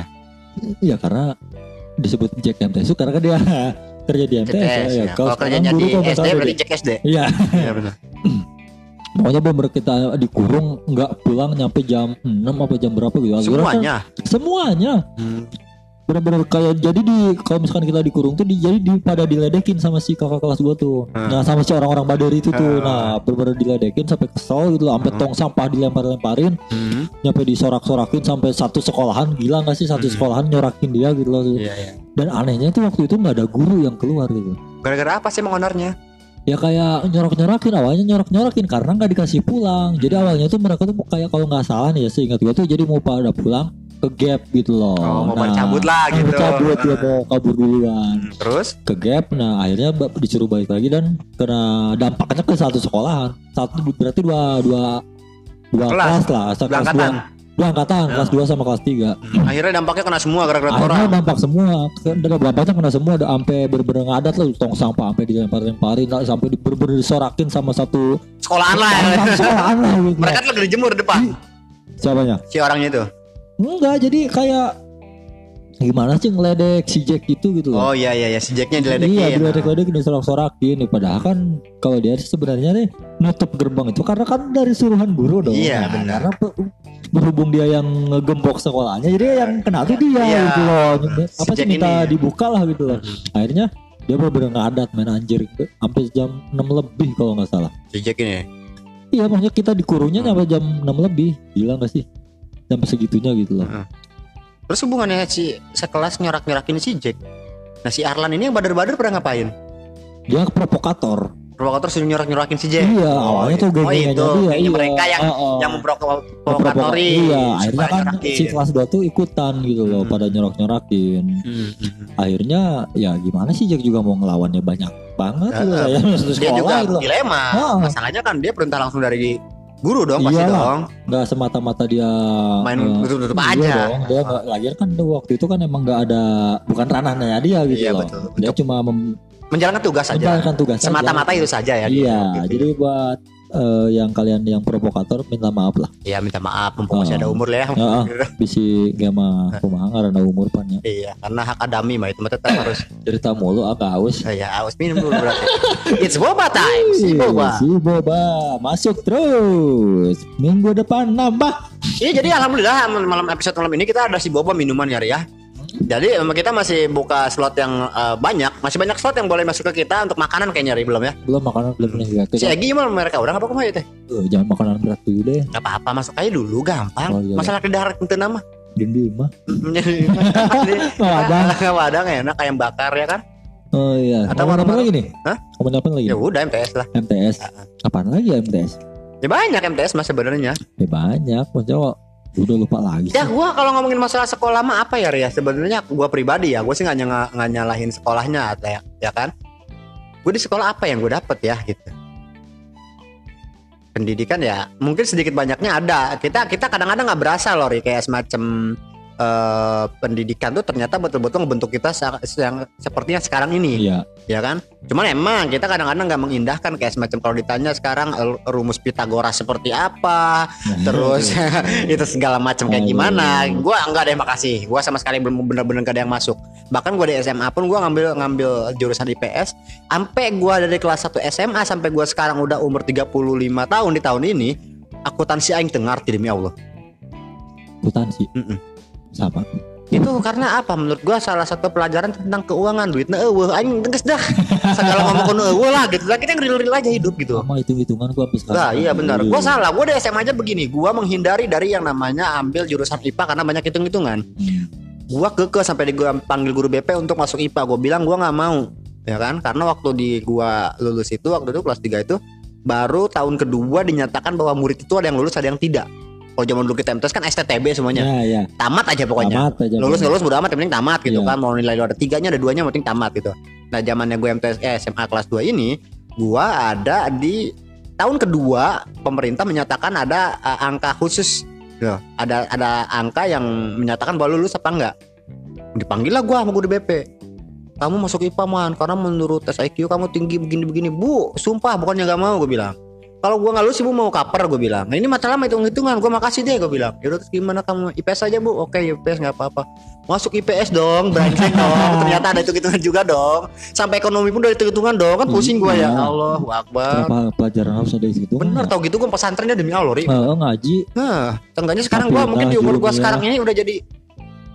[SPEAKER 2] Iya karena disebut Jack MTS itu karena kan dia kerja di MTS.
[SPEAKER 1] CTS
[SPEAKER 2] ya.
[SPEAKER 1] ya.
[SPEAKER 2] Kalau
[SPEAKER 1] Kalau kerjanya di SD berarti. Jack SD.
[SPEAKER 2] Iya.
[SPEAKER 1] Iya benar.
[SPEAKER 2] Pokoknya bener kita dikurung nggak pulang nyampe jam 6 apa jam berapa gitu. Akhirnya kan-
[SPEAKER 1] Semuanya.
[SPEAKER 2] semuanya.
[SPEAKER 1] Hmm.
[SPEAKER 2] Bener-bener kayak jadi di kalau misalkan kita dikurung tuh di, jadi di, pada diledekin sama si kakak kelas gua tuh.
[SPEAKER 1] Hmm.
[SPEAKER 2] Nah sama si orang-orang badari itu tuh.
[SPEAKER 1] Hmm.
[SPEAKER 2] Nah bener-bener diledekin sampai kesel gitu loh. Sampai
[SPEAKER 1] Hmm.
[SPEAKER 2] tong sampah dilempar-lemparin.
[SPEAKER 1] Hmm.
[SPEAKER 2] Nyampe disorak-sorakin sampai satu sekolahan. Gila gak sih satu
[SPEAKER 1] Hmm.
[SPEAKER 2] sekolahan nyorakin dia gitu loh.
[SPEAKER 1] Iya iya.
[SPEAKER 2] Dan anehnya itu waktu itu nggak ada guru yang keluar gitu.
[SPEAKER 1] Gara-gara apa sih emang onernya?
[SPEAKER 2] Ya kayak nyorok-nyorokin awalnya nyorok-nyorokin karena nggak dikasih pulang. Jadi awalnya tuh mereka tuh kayak kalau nggak salah nih ya seingat gue tuh jadi mau pada pulang ke gap gitu loh.
[SPEAKER 1] Oh, mau
[SPEAKER 2] Nah,
[SPEAKER 1] cabut lah
[SPEAKER 2] mau
[SPEAKER 1] gitu.
[SPEAKER 2] cabut ya mau kabur duluan
[SPEAKER 1] Hmm, Terus?
[SPEAKER 2] ke gap. Nah akhirnya disuruh balik lagi dan kena dampaknya ke satu sekolahan. Satu berarti dua dua dua
[SPEAKER 1] Kelas.
[SPEAKER 2] kelas, lah. Kelas
[SPEAKER 1] Dua
[SPEAKER 2] dua, dua angkatan, kelas 2 sama kelas 3
[SPEAKER 1] Hmm. Akhirnya dampaknya kena semua gara-gara
[SPEAKER 2] Akhirnya
[SPEAKER 1] orang.
[SPEAKER 2] dampak semua, Ke- dan dampaknya kena semua, ada sampai bener-bener ngadat lah, tong sampah sampai dilempar-lemparin, lah, sampai di- bener-bener disorakin sama satu
[SPEAKER 1] Sekolahan lah.
[SPEAKER 2] Sekolahan lah gitu.
[SPEAKER 1] Mereka tuh lagi dijemur depan.
[SPEAKER 2] Siapanya?
[SPEAKER 1] Si orangnya itu.
[SPEAKER 2] Enggak, jadi kayak gimana sih ngeledek si Jack itu gitu loh.
[SPEAKER 1] Oh iya iya iya si Jacknya diledekin.
[SPEAKER 2] Iya, diledek-ledekin, disorak-sorakin. nih. Padahal kan kalau dia sebenarnya nih nutup gerbang itu karena kan dari suruhan guru dong.
[SPEAKER 1] Iya,
[SPEAKER 2] Nah,
[SPEAKER 1] benar.
[SPEAKER 2] Karena berhubung dia yang ngegembok sekolahnya, jadi yang kena tuh dia
[SPEAKER 1] Iya.
[SPEAKER 2] gitu loh.
[SPEAKER 1] Si
[SPEAKER 2] Apa sih minta
[SPEAKER 1] ini.
[SPEAKER 2] dibuka lah gitu loh. Akhirnya dia bener-bener ngadat main anjir gitu. sampai jam 6 lebih kalau nggak salah.
[SPEAKER 1] Si Jack ini.
[SPEAKER 2] Iya, maksudnya kita dikurungnya
[SPEAKER 1] Hmm.
[SPEAKER 2] sampai jam 6 lebih. Gila gak sih? Sampai segitunya gitu loh.
[SPEAKER 1] Hmm. Terus hubungannya si sekelas nyorak-nyorakin si Jack. Nah si Arlan ini yang bader-bader pernah ngapain?
[SPEAKER 2] Dia provokator.
[SPEAKER 1] Provokator suruh nyorak-nyorakin si Jack.
[SPEAKER 2] Iya,
[SPEAKER 1] Oh,
[SPEAKER 2] awalnya tuh
[SPEAKER 1] Oh,
[SPEAKER 2] geng-gengnya
[SPEAKER 1] itu,
[SPEAKER 2] dia.
[SPEAKER 1] gengnya
[SPEAKER 2] iya.
[SPEAKER 1] mereka yang
[SPEAKER 2] Heeh.
[SPEAKER 1] yang memprovokatori.
[SPEAKER 2] Iya, akhirnya kan
[SPEAKER 1] nyorakin.
[SPEAKER 2] si kelas 2 tuh ikutan gitu loh
[SPEAKER 1] Hmm.
[SPEAKER 2] pada nyorok-nyorakin.
[SPEAKER 1] Hmm, hmm.
[SPEAKER 2] Akhirnya ya gimana sih Jack juga mau ngelawannya banyak banget
[SPEAKER 1] Ya,
[SPEAKER 2] gitu loh ya
[SPEAKER 1] Dia juga dilema.
[SPEAKER 2] Heeh.
[SPEAKER 1] Masalahnya kan dia perintah langsung dari guru dong pasti
[SPEAKER 2] Iyalah.
[SPEAKER 1] dong.
[SPEAKER 2] Nggak semata-mata dia
[SPEAKER 1] Main
[SPEAKER 2] eh,
[SPEAKER 1] tutup-tutup
[SPEAKER 2] iya
[SPEAKER 1] aja.
[SPEAKER 2] dong. Dia nggak lagi kan waktu itu kan emang nggak ada bukan ranahnya dia gitu
[SPEAKER 1] Iya,
[SPEAKER 2] loh.
[SPEAKER 1] betul.
[SPEAKER 2] Dia cuma mem-
[SPEAKER 1] Menjalankan tugas saja.
[SPEAKER 2] menjalankan tugas.
[SPEAKER 1] Semata-mata itu saja ya.
[SPEAKER 2] Iya,
[SPEAKER 1] gitu.
[SPEAKER 2] jadi buat eh, yang kalian yang provokator minta maaf lah.
[SPEAKER 1] ya minta maaf mumpung masih
[SPEAKER 2] Oh.
[SPEAKER 1] ada umur lah ya.
[SPEAKER 2] Heeh. Bisi gama kumaha karena umur pannya.
[SPEAKER 1] Iya, karena hak adami mah itu mah tetap harus
[SPEAKER 2] Cerita mulu agak haus.
[SPEAKER 1] ya harus minum dulu berarti. It's boba time. Si boba.
[SPEAKER 2] Si boba masuk terus. Minggu depan nambah.
[SPEAKER 1] Iya jadi alhamdulillah malam episode malam ini kita ada si boba minuman ya Ria. Jadi emang kita masih buka slot yang eh, banyak, masih banyak slot yang boleh masuk ke kita untuk makanan kayaknya Ri belum ya.
[SPEAKER 2] Belum makanan belum nih ya.
[SPEAKER 1] Si Egi gimana mereka orang apa kumaha ya teh?
[SPEAKER 2] Eh, jangan makanan berat dulu deh.
[SPEAKER 1] Gak apa-apa masuk aja dulu gampang.
[SPEAKER 2] Oh, iya.
[SPEAKER 1] Masalah di darat itu nama.
[SPEAKER 2] Dindi mah.
[SPEAKER 1] Wadang. Wadang enak ayam bakar ya kan?
[SPEAKER 2] Oh iya.
[SPEAKER 1] Atau
[SPEAKER 2] apa lagi nih?
[SPEAKER 1] Hah?
[SPEAKER 2] Ngomongin apa lagi?
[SPEAKER 1] Ya udah MTS lah.
[SPEAKER 2] MTS. Apaan lagi ya MTS?
[SPEAKER 1] Ya banyak MTS mas sebenarnya.
[SPEAKER 2] Ya banyak. Maksudnya udah lupa lagi.
[SPEAKER 1] Ya gua kalau ngomongin masalah sekolah mah apa ya Ria? Sebenarnya gua pribadi ya, gua sih nggak nyala- nggak nyalahin sekolahnya ya, ya kan? Gue di sekolah apa yang gue dapet ya gitu. Pendidikan ya mungkin sedikit banyaknya ada. Kita kita kadang-kadang nggak berasa loh kayak semacam eh, pendidikan tuh ternyata betul-betul membentuk kita yang sepertinya sekarang ini.
[SPEAKER 2] Iya.
[SPEAKER 1] ya kan? Cuman emang kita kadang-kadang nggak mengindahkan kayak semacam kalau ditanya sekarang eh, rumus Pitagoras seperti apa terus itu. segala macam kayak gimana. Gua enggak ada yang makasih. Gua sama sekali belum bener-bener gak ada yang masuk. Bahkan gua di SMA pun gua ngambil ngambil jurusan IPS sampai gua dari kelas 1 SMA sampai gua sekarang udah umur 35 tahun di tahun ini akuntansi aing teu ngarti demi Allah.
[SPEAKER 2] Akuntansi.
[SPEAKER 1] Mm-mm.
[SPEAKER 2] Sama.
[SPEAKER 1] itu karena apa menurut gua salah satu pelajaran tentang keuangan duitnya eueuh aing tegas dah segala ngomong kuno eueuh lah gitu lah kita real-real aja hidup gitu
[SPEAKER 2] Sama hitung-hitungan gua habis
[SPEAKER 1] Nah, iya benar. Gua salah. Gua di SMA aja begini. Gua menghindari dari yang namanya ambil jurusan IPA karena banyak hitung-hitungan.
[SPEAKER 2] Hmm.
[SPEAKER 1] Gua keke sampai di gua panggil guru BP untuk masuk IPA. Gua bilang gua nggak mau, ya kan? Karena waktu di gua lulus itu waktu itu kelas 3 itu baru tahun kedua dinyatakan bahwa murid itu ada yang lulus ada yang tidak. Kalau zaman dulu kita MTS kan STTB semuanya.
[SPEAKER 2] Ya, ya.
[SPEAKER 1] Tamat aja pokoknya.
[SPEAKER 2] Tamat aja.
[SPEAKER 1] Lulus lulus udah amat yang penting tamat gitu
[SPEAKER 2] Iya.
[SPEAKER 1] kan. Mau nilai lu ada tiganya ada duanya yang penting tamat gitu. Nah zamannya gue MTS eh, SMA kelas 2 ini gua ada di tahun kedua pemerintah menyatakan ada uh, angka khusus Loh, ada ada angka yang menyatakan bahwa lu lulus apa enggak dipanggil lah gua sama guru BP kamu masuk IPA man karena menurut tes IQ kamu tinggi begini-begini bu sumpah bukannya nggak mau gue bilang kalau gua nggak lulus ibu mau kaper gue bilang. Nah ini masalah mah hitung hitungan gua makasih deh gue bilang. Yaudah terus gimana kamu? IPS aja bu? Oke IPS nggak apa-apa. Masuk IPS dong brengsek dong. Ternyata ada hitung hitungan juga dong. Sampai ekonomi pun udah hitung hitungan dong kan pusing gua ya.
[SPEAKER 2] Iya.
[SPEAKER 1] Allah akbar.
[SPEAKER 2] Kenapa pelajaran harus ada situ?
[SPEAKER 1] bener tau gitu gua pesantrennya demi Allah Ri.
[SPEAKER 2] Eh, ngaji.
[SPEAKER 1] Nah, tengganya sekarang gua mungkin di umur gua
[SPEAKER 2] tajud,
[SPEAKER 1] sekarang ini udah jadi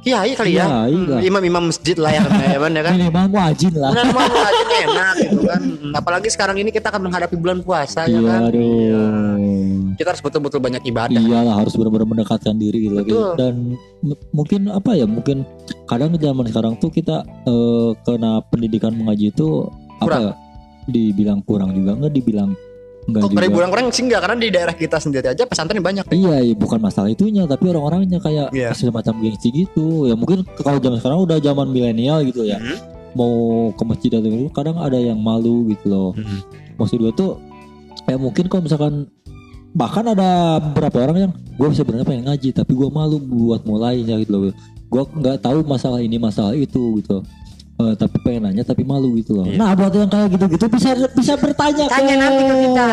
[SPEAKER 1] kiai kali ya.
[SPEAKER 2] Kiai
[SPEAKER 1] Hmm,
[SPEAKER 2] lah.
[SPEAKER 1] Imam-imam masjid lah ya, ya, kan, ya kan.
[SPEAKER 2] Minimal wajib lah.
[SPEAKER 1] Benar mau aja enak gitu kan. Apalagi sekarang ini kita akan menghadapi bulan puasa ya
[SPEAKER 2] Iya,
[SPEAKER 1] kan.
[SPEAKER 2] aduh.
[SPEAKER 1] Kita harus betul-betul banyak ibadah.
[SPEAKER 2] Iyalah harus benar-benar mendekatkan diri gitu.
[SPEAKER 1] Betul.
[SPEAKER 2] Dan mungkin apa ya? Mungkin kadang zaman sekarang tuh kita eh, kena pendidikan mengaji itu apa
[SPEAKER 1] Kurang.
[SPEAKER 2] ya? Dibilang kurang juga nggak dibilang enggak
[SPEAKER 1] Kok dari bulan kurang sih enggak karena di daerah kita sendiri aja pesantren banyak.
[SPEAKER 2] Iya, iya, bukan masalah itunya, tapi orang-orangnya kayak
[SPEAKER 1] Iya.
[SPEAKER 2] semacam gengsi gitu. Ya mungkin kalau zaman sekarang udah zaman milenial gitu ya.
[SPEAKER 1] Hmm.
[SPEAKER 2] Mau ke masjid atau gitu, kadang ada yang malu gitu loh.
[SPEAKER 1] Hmm.
[SPEAKER 2] Maksud gue tuh ya mungkin kalau misalkan bahkan ada beberapa orang yang gue sebenarnya pengen ngaji tapi gue malu buat mulainya gitu loh. Gue nggak tahu masalah ini masalah itu gitu. Eh, tapi pengen nanya tapi malu gitu loh.
[SPEAKER 1] Iya.
[SPEAKER 2] Nah buat yang kayak gitu-gitu bisa bisa bertanya
[SPEAKER 1] Tanya
[SPEAKER 2] ke
[SPEAKER 1] nanti ke kita.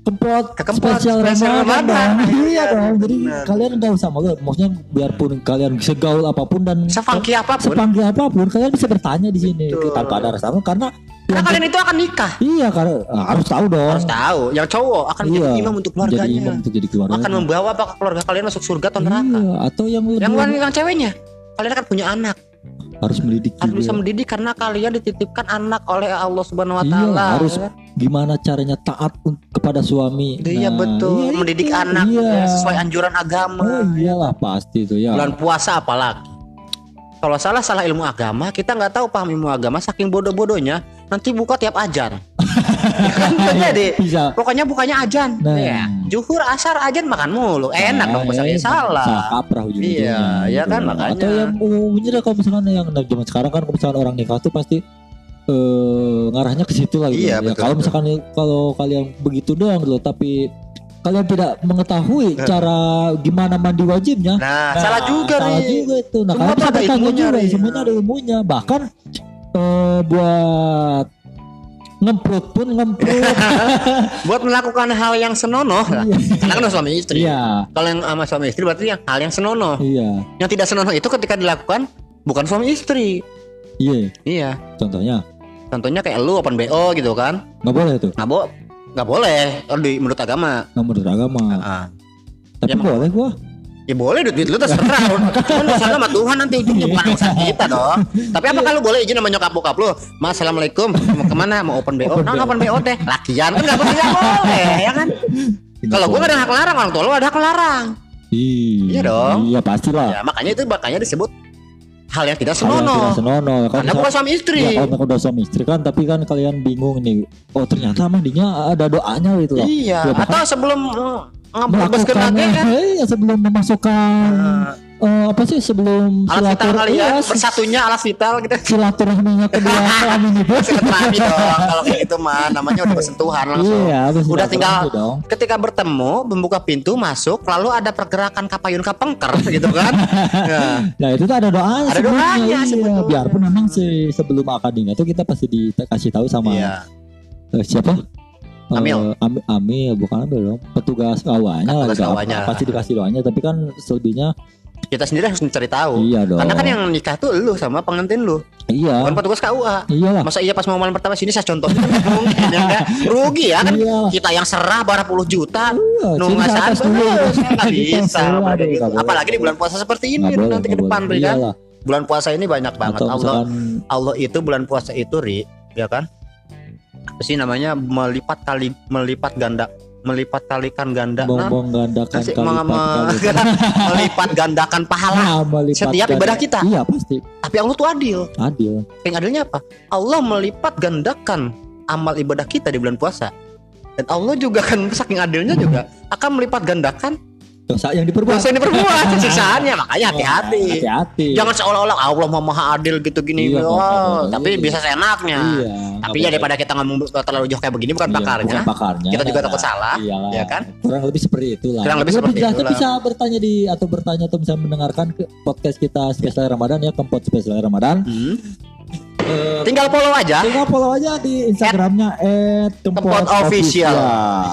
[SPEAKER 2] Kempot,
[SPEAKER 1] Ke Kempot,
[SPEAKER 2] spesial,
[SPEAKER 1] spesial
[SPEAKER 2] Ramadan.
[SPEAKER 1] Iya,
[SPEAKER 2] Iya dong. Jadi
[SPEAKER 1] benar.
[SPEAKER 2] kalian nggak usah malu. Maksudnya biarpun kalian segaul apa pun dan
[SPEAKER 1] Sefunky apa pun.
[SPEAKER 2] sepanggi apa pun, kalian bisa bertanya di sini
[SPEAKER 1] Betul.
[SPEAKER 2] tanpa ada rasa malu karena
[SPEAKER 1] Karena
[SPEAKER 2] yang-
[SPEAKER 1] kalian itu akan nikah.
[SPEAKER 2] iya karena ah, harus tahu dong.
[SPEAKER 1] Harus tahu. Yang cowok akan
[SPEAKER 2] Iya.
[SPEAKER 1] menjadi imam untuk
[SPEAKER 2] Jadi imam
[SPEAKER 1] keluarganya.
[SPEAKER 2] untuk jadi keluarga.
[SPEAKER 1] Akan membawa apakah keluarga kalian masuk surga atau neraka.
[SPEAKER 2] Iya, atau yang lebih
[SPEAKER 1] Yang yang ceweknya. Kalian akan punya anak.
[SPEAKER 2] Harus mendidik
[SPEAKER 1] harus bisa mendidik karena kalian dititipkan anak oleh Allah Subhanahu wa
[SPEAKER 2] Iya,
[SPEAKER 1] taala.
[SPEAKER 2] harus
[SPEAKER 1] ya kan?
[SPEAKER 2] Gimana caranya taat kepada suami?
[SPEAKER 1] Iya
[SPEAKER 2] Nah,
[SPEAKER 1] betul,
[SPEAKER 2] iya
[SPEAKER 1] mendidik
[SPEAKER 2] itu,
[SPEAKER 1] anak
[SPEAKER 2] iya.
[SPEAKER 1] ya, sesuai anjuran agama.
[SPEAKER 2] Oh iyalah pasti itu ya.
[SPEAKER 1] Bulan puasa apalagi. Kalau salah salah ilmu agama, kita nggak tahu paham ilmu agama saking bodoh-bodohnya, nanti buka tiap ajan. Ya kan jadi
[SPEAKER 2] Bisa.
[SPEAKER 1] pokoknya bukanya ajan.
[SPEAKER 2] Nah.
[SPEAKER 1] Ya. Juhur asar ajan makan mulu. Enak dong
[SPEAKER 2] Nah,
[SPEAKER 1] misalnya
[SPEAKER 2] iya,
[SPEAKER 1] salah.
[SPEAKER 2] Salah kaprah ujung-ujungnya.
[SPEAKER 1] Iya, iya kan, makanya.
[SPEAKER 2] Atau yang umumnya deh kalau misalkan yang zaman sekarang kan kalau misalkan orang nikah tuh pasti eh ngarahnya ke situ lah gitu.
[SPEAKER 1] Iya,
[SPEAKER 2] Ya, kalau misalkan kalau kalian begitu doang gitu, tapi kalian tidak mengetahui
[SPEAKER 1] Nah.
[SPEAKER 2] cara gimana mandi wajibnya.
[SPEAKER 1] Nah,
[SPEAKER 2] Nah,
[SPEAKER 1] salah juga
[SPEAKER 2] salah
[SPEAKER 1] nih.
[SPEAKER 2] juga itu. Nah,
[SPEAKER 1] Semua
[SPEAKER 2] kalian
[SPEAKER 1] ada ilmunya,
[SPEAKER 2] juga,
[SPEAKER 1] Ri.
[SPEAKER 2] semuanya ada ilmunya. Bahkan eh, buat ngemprut pun ngemprut.
[SPEAKER 1] Buat melakukan hal yang senonoh, lah. karena kan suami istri.
[SPEAKER 2] Iya,
[SPEAKER 1] Kalau yang sama suami istri berarti yang hal yang senonoh.
[SPEAKER 2] iya,
[SPEAKER 1] Yang tidak senonoh itu ketika dilakukan bukan suami istri.
[SPEAKER 2] iya.
[SPEAKER 1] Iya.
[SPEAKER 2] Contohnya
[SPEAKER 1] Contohnya kayak lu open BO gitu kan.
[SPEAKER 2] nggak boleh tuh,
[SPEAKER 1] Nggak bo nggak boleh di menurut agama.
[SPEAKER 2] nggak menurut agama.
[SPEAKER 1] Ah.
[SPEAKER 2] Tapi
[SPEAKER 1] Ya,
[SPEAKER 2] boleh gua.
[SPEAKER 1] Ya boleh duit, duit lu terserah. Cuman urusan sama Tuhan nanti ujungnya bukan urusan kita dong. Tapi apa kalau boleh izin sama nyokap bokap lu? Mas assalamualaikum mau ke mana? Mau open BO?
[SPEAKER 2] Open
[SPEAKER 1] Nah open BO teh. Lakian kan nggak boleh ya kan? Kalau gua nggak ada hak larang, orang tua lu ada hak larang.
[SPEAKER 2] Iya,
[SPEAKER 1] Iya dong.
[SPEAKER 2] Iya pastilah.
[SPEAKER 1] Ya makanya itu makanya disebut hal yang tidak
[SPEAKER 2] Hal yang
[SPEAKER 1] senonoh.
[SPEAKER 2] tidak senonoh. Kalau
[SPEAKER 1] Karena
[SPEAKER 2] misal-
[SPEAKER 1] bukan suami istri.
[SPEAKER 2] Ya, kalau udah suami istri kan, tapi kan kalian bingung nih. Oh ternyata mandinya ada doanya gitu.
[SPEAKER 1] Iya.
[SPEAKER 2] Ya, bahkan-
[SPEAKER 1] Atau sebelum uh,
[SPEAKER 2] Melakukan
[SPEAKER 1] lagi kan?
[SPEAKER 2] iya, sebelum memasukkan
[SPEAKER 1] Uh,
[SPEAKER 2] eh, apa sih sebelum
[SPEAKER 1] alat vital kalian
[SPEAKER 2] iya,
[SPEAKER 1] bersatunya alat vital gitu.
[SPEAKER 2] silaturahminya kedua kelamin itu.
[SPEAKER 1] Silaturahmi dong kalau kayak gitu mah namanya udah bersentuhan langsung.
[SPEAKER 2] Iya,
[SPEAKER 1] Udah tinggal
[SPEAKER 2] dong.
[SPEAKER 1] ketika bertemu membuka pintu masuk lalu ada pergerakan kapayun kapengker gitu kan. Nah,
[SPEAKER 2] Nah itu tuh ada doanya.
[SPEAKER 1] Ada
[SPEAKER 2] sebelumnya,
[SPEAKER 1] doanya
[SPEAKER 2] iya.
[SPEAKER 1] sebetulnya.
[SPEAKER 2] Biarpun memang sih sebelum akadnya tuh kita pasti dikasih tahu sama
[SPEAKER 1] iya.
[SPEAKER 2] eh, siapa? Eh,
[SPEAKER 1] Amil.
[SPEAKER 2] Amil, Amil, bukan Amil dong. Petugas kawanya lah.
[SPEAKER 1] Petugas kawanya.
[SPEAKER 2] Pasti dikasih doanya. Tapi kan selebihnya
[SPEAKER 1] Kita sendiri harus mencari tahu.
[SPEAKER 2] iya dong.
[SPEAKER 1] Karena kan yang nikah tuh lu sama pengantin lu,
[SPEAKER 2] iya.
[SPEAKER 1] bukan petugas KUA.
[SPEAKER 2] Iyalah.
[SPEAKER 1] Masa iya pas mau malam pertama sini saya Nggak mungkin ya. Rugi ya kan.
[SPEAKER 2] Iya.
[SPEAKER 1] Kita yang serah berapa puluh juta
[SPEAKER 2] Iya,
[SPEAKER 1] nunggu saat
[SPEAKER 2] dulu.
[SPEAKER 1] nggak bisa apalagi, gitu. apalagi di bulan puasa seperti ini
[SPEAKER 2] boleh,
[SPEAKER 1] nanti ke depan kan bulan puasa ini banyak banget Allah Allah itu bulan puasa itu ri ya kan apa sih namanya? Melipat kali melipat ganda. Melipat kalikan ganda. Nah,
[SPEAKER 2] bong gandakan
[SPEAKER 1] kasih-
[SPEAKER 2] kali
[SPEAKER 1] meng-
[SPEAKER 2] lipat
[SPEAKER 1] me-
[SPEAKER 2] kali.
[SPEAKER 1] melipat gandakan pahala.
[SPEAKER 2] Nah, melipat
[SPEAKER 1] setiap
[SPEAKER 2] ganda-
[SPEAKER 1] ibadah kita.
[SPEAKER 2] Iya pasti.
[SPEAKER 1] Tapi Allah tuh adil.
[SPEAKER 2] Adil.
[SPEAKER 1] yang adilnya apa? Allah melipat gandakan amal ibadah kita di bulan puasa. Dan Allah juga kan saking adilnya juga akan melipat gandakan
[SPEAKER 2] dosa yang diperbuat.
[SPEAKER 1] Dosa yang diperbuat siksaannya makanya hati-hati.
[SPEAKER 2] Nah, Hati-hati.
[SPEAKER 1] Jangan seolah-olah Allah mau maha adil gitu gini.
[SPEAKER 2] Iya, makanya.
[SPEAKER 1] tapi
[SPEAKER 2] Iya.
[SPEAKER 1] bisa seenaknya.
[SPEAKER 2] Iya.
[SPEAKER 1] Tapi ya daripada kita ngomong terlalu jauh kayak begini bukan
[SPEAKER 2] Iya,
[SPEAKER 1] pakarnya.
[SPEAKER 2] bukan pakarnya.
[SPEAKER 1] Kita juga
[SPEAKER 2] Nah,
[SPEAKER 1] takut salah,
[SPEAKER 2] iyalah.
[SPEAKER 1] ya kan?
[SPEAKER 2] Kurang lebih seperti itulah.
[SPEAKER 1] Kurang lebih seperti itulah.
[SPEAKER 2] bisa bertanya di atau bertanya atau bisa mendengarkan podcast kita spesial Ramadan ya, Kempot spesial Ramadan.
[SPEAKER 1] Hmm. Tinggal follow aja.
[SPEAKER 2] tinggal follow aja di Instagramnya
[SPEAKER 1] Kempot official.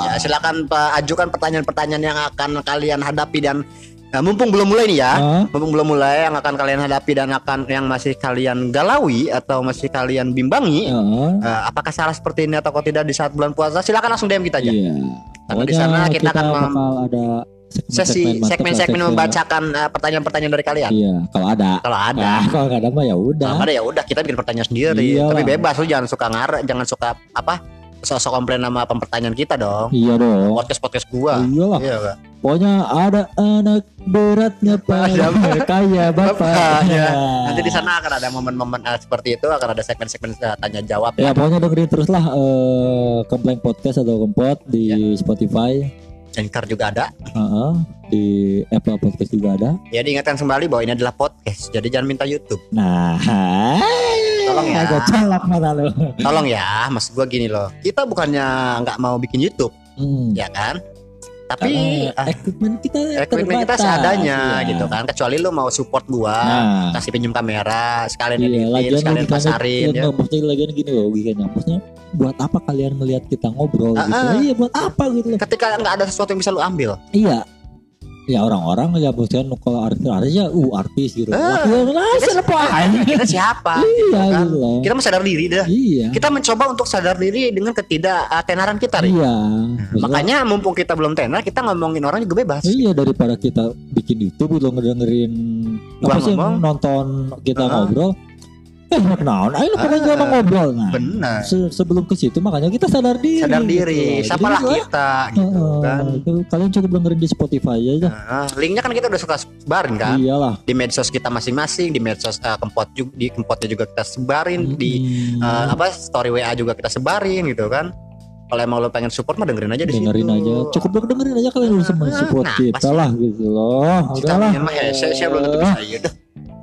[SPEAKER 1] Ya, silakan Pak ajukan pertanyaan-pertanyaan yang akan kalian hadapi dan Nah, mumpung belum mulai nih ya,
[SPEAKER 2] Hah?
[SPEAKER 1] mumpung belum mulai yang akan kalian hadapi dan akan yang masih kalian galaui atau masih kalian bimbangi,
[SPEAKER 2] Heeh.
[SPEAKER 1] eh, apakah salah seperti ini atau tidak di saat bulan puasa? Silakan langsung DM kita aja.
[SPEAKER 2] Iya.
[SPEAKER 1] Karena di sana kita akan mem-
[SPEAKER 2] bakal ada
[SPEAKER 1] Sesi segmen-segmen membacakan eh, pertanyaan-pertanyaan dari kalian.
[SPEAKER 2] Iya, kalau ada.
[SPEAKER 1] Kalau ada,
[SPEAKER 2] Nah, kalau nggak ada mah ya udah.
[SPEAKER 1] kalau ada ya udah kita bikin pertanyaan sendiri.
[SPEAKER 2] Iyalah.
[SPEAKER 1] Tapi bebas lu jangan suka ngarep, jangan suka apa? Sosok komplain sama pertanyaan kita dong.
[SPEAKER 2] Iya dong.
[SPEAKER 1] Podcast podcast gua.
[SPEAKER 2] Iyalah.
[SPEAKER 1] Iya.
[SPEAKER 2] Pokoknya ada anak beratnya pada kaya bapaknya.
[SPEAKER 1] Nanti di sana akan ada momen-momen eh, seperti itu, akan ada segmen-segmen eh, tanya jawab.
[SPEAKER 2] Ya pokoknya dengerin terus lah eh, Kempleng Podcast atau Kempot di
[SPEAKER 1] Ya.
[SPEAKER 2] Spotify,
[SPEAKER 1] Anchor juga ada.
[SPEAKER 2] Heeh, di Apple Podcast juga ada.
[SPEAKER 1] Ya diingatkan kembali bahwa ini adalah podcast, jadi jangan minta YouTube.
[SPEAKER 2] Nah,
[SPEAKER 1] Tolong ya.
[SPEAKER 2] agak colok mata lu.
[SPEAKER 1] Tolong ya, maksud gua gini loh. Kita bukannya nggak mau bikin YouTube,
[SPEAKER 2] Hmm.
[SPEAKER 1] ya kan? Tapi ah,
[SPEAKER 2] equipment kita
[SPEAKER 1] equipment kita seadanya
[SPEAKER 2] iya.
[SPEAKER 1] gitu kan. Kecuali lu mau support gua,
[SPEAKER 2] Nah,
[SPEAKER 1] kasih pinjam kamera, sekalian
[SPEAKER 2] iya,
[SPEAKER 1] editin,
[SPEAKER 2] lagian
[SPEAKER 1] sekalian
[SPEAKER 2] logikanya,
[SPEAKER 1] pasarin ya.
[SPEAKER 2] ya. maksudnya lagian gini loh, logikanya. Maksudnya buat apa kalian melihat kita ngobrol
[SPEAKER 1] Ah,
[SPEAKER 2] gitu?
[SPEAKER 1] ah.
[SPEAKER 2] Iya, buat apa gitu loh.
[SPEAKER 1] Ketika nggak ada sesuatu yang bisa lu ambil,
[SPEAKER 2] Iya. Ya orang-orang ya maksudnya kalau artis-artis ya uh artis gitu.
[SPEAKER 1] Ah.
[SPEAKER 2] Lah, lah, siapa
[SPEAKER 1] kita siapa?
[SPEAKER 2] Iya
[SPEAKER 1] kan?
[SPEAKER 2] gitu loh.
[SPEAKER 1] Kita mau sadar diri dah.
[SPEAKER 2] Iya.
[SPEAKER 1] Kita mencoba untuk sadar diri dengan ketidaktenaran kita, Ri.
[SPEAKER 2] Iya. Maksudnya,
[SPEAKER 1] Makanya mumpung kita belum tenar, kita ngomongin orang juga bebas.
[SPEAKER 2] Iya daripada kita bikin YouTube udah ngedengerin apa sih
[SPEAKER 1] ngomong.
[SPEAKER 2] nonton kita ngobrol. Eh enak naon, ayo
[SPEAKER 1] Ah.
[SPEAKER 2] kita ngobrol nah.
[SPEAKER 1] Benar.
[SPEAKER 2] Se- sebelum ke situ makanya kita sadar diri.
[SPEAKER 1] Sadar
[SPEAKER 2] gitu
[SPEAKER 1] diri,
[SPEAKER 2] loh.
[SPEAKER 1] siapalah
[SPEAKER 2] Jadi,
[SPEAKER 1] kita gitu
[SPEAKER 2] eh,
[SPEAKER 1] kan.
[SPEAKER 2] kalian cukup dengerin di Spotify aja.
[SPEAKER 1] Nah, linknya kan kita udah suka sebarin kan
[SPEAKER 2] Iyalah.
[SPEAKER 1] di medsos kita masing-masing, di medsos eh, kempot juga di kempotnya juga kita sebarin, di
[SPEAKER 2] Mm-mm.
[SPEAKER 1] eh, apa story WA juga kita sebarin gitu kan. Kalau emang lo pengen support mah dengerin aja di
[SPEAKER 2] dengerin
[SPEAKER 1] situ.
[SPEAKER 2] aja cukup dengerin aja kalian bisa
[SPEAKER 1] Ah,
[SPEAKER 2] support
[SPEAKER 1] kenapa
[SPEAKER 2] kita lah gitu loh
[SPEAKER 1] Kita
[SPEAKER 2] udahlah
[SPEAKER 1] mah hese, saya belum tentu bisa dah.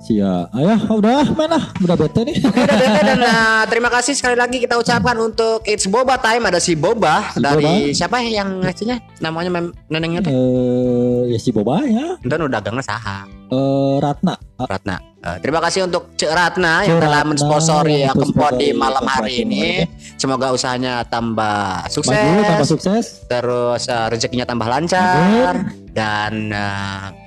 [SPEAKER 2] Sia. Ayo udah main lah udah bete nih.
[SPEAKER 1] Udah bete dan eh, terima kasih sekali lagi kita ucapkan untuk It's Boba Time. Ada si Boba
[SPEAKER 2] Si
[SPEAKER 1] dari siapa ya yang ngasihnya? Namanya mem- nenengnya tuh.
[SPEAKER 2] Eh ya si Boba ya.
[SPEAKER 1] Dan udah dagangnya saha.
[SPEAKER 2] Eh Ratna.
[SPEAKER 1] Ratna. Eh, terima kasih untuk Cek Ratna yang
[SPEAKER 2] Cek
[SPEAKER 1] telah mensponsori
[SPEAKER 2] yang
[SPEAKER 1] ya Kempot di
[SPEAKER 2] mensponsori
[SPEAKER 1] malam hari ini. Semoga usahanya tambah sukses,
[SPEAKER 2] maju tambah sukses.
[SPEAKER 1] terus eh, rezekinya tambah lancar. Dan eh,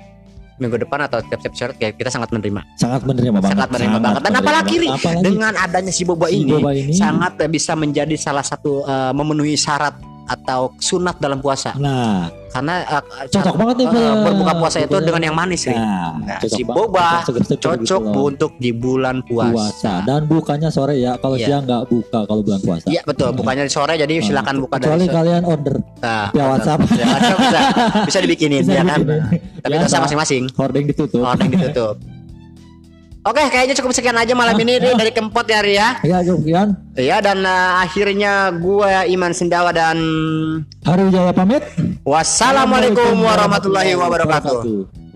[SPEAKER 1] minggu depan atau setiap setiap kayak kita sangat menerima.
[SPEAKER 2] sangat menerima banget
[SPEAKER 1] Sangat menerima banget. Dan
[SPEAKER 2] menerima
[SPEAKER 1] apalagi, Ri,
[SPEAKER 2] banget. apalagi
[SPEAKER 1] Dengan adanya si Boba
[SPEAKER 2] si
[SPEAKER 1] ini,
[SPEAKER 2] Boba ini
[SPEAKER 1] sangat bisa menjadi salah satu eh, memenuhi syarat atau sunat dalam puasa.
[SPEAKER 2] nah
[SPEAKER 1] Karena eh,
[SPEAKER 2] cocok banget nih
[SPEAKER 1] eh,
[SPEAKER 2] Pak.
[SPEAKER 1] berbuka puasa itu dengan yang manis, Ri.
[SPEAKER 2] nah,
[SPEAKER 1] Nah,
[SPEAKER 2] cocok
[SPEAKER 1] si. Boba Cocok
[SPEAKER 2] gitu
[SPEAKER 1] untuk di bulan puasa.
[SPEAKER 2] puasa dan bukanya sore ya kalau
[SPEAKER 1] Iya.
[SPEAKER 2] siang nggak buka kalau bulan puasa
[SPEAKER 1] Iya betul, bukannya di sore jadi
[SPEAKER 2] Nah,
[SPEAKER 1] silakan buka dari
[SPEAKER 2] kecuali
[SPEAKER 1] so-
[SPEAKER 2] kalian order
[SPEAKER 1] nah,
[SPEAKER 2] via WhatsApp
[SPEAKER 1] Ya, WhatsApp bisa, bisa dibikinin
[SPEAKER 2] Bisa
[SPEAKER 1] ya kan.
[SPEAKER 2] dibikinin.
[SPEAKER 1] Tapi
[SPEAKER 2] Biasa.
[SPEAKER 1] dosa masing-masing.
[SPEAKER 2] hording ditutup
[SPEAKER 1] Orang ditutup. Oke, kayaknya cukup sekian aja malam ini. Ri, dari Kempot ya Ri ya.
[SPEAKER 2] ya Jokian
[SPEAKER 1] Ya dan eh, akhirnya gua Iman Sendawa dan
[SPEAKER 2] Hari Jaya pamit.
[SPEAKER 1] Wassalamualaikum warahmatullahi wabarakatuh.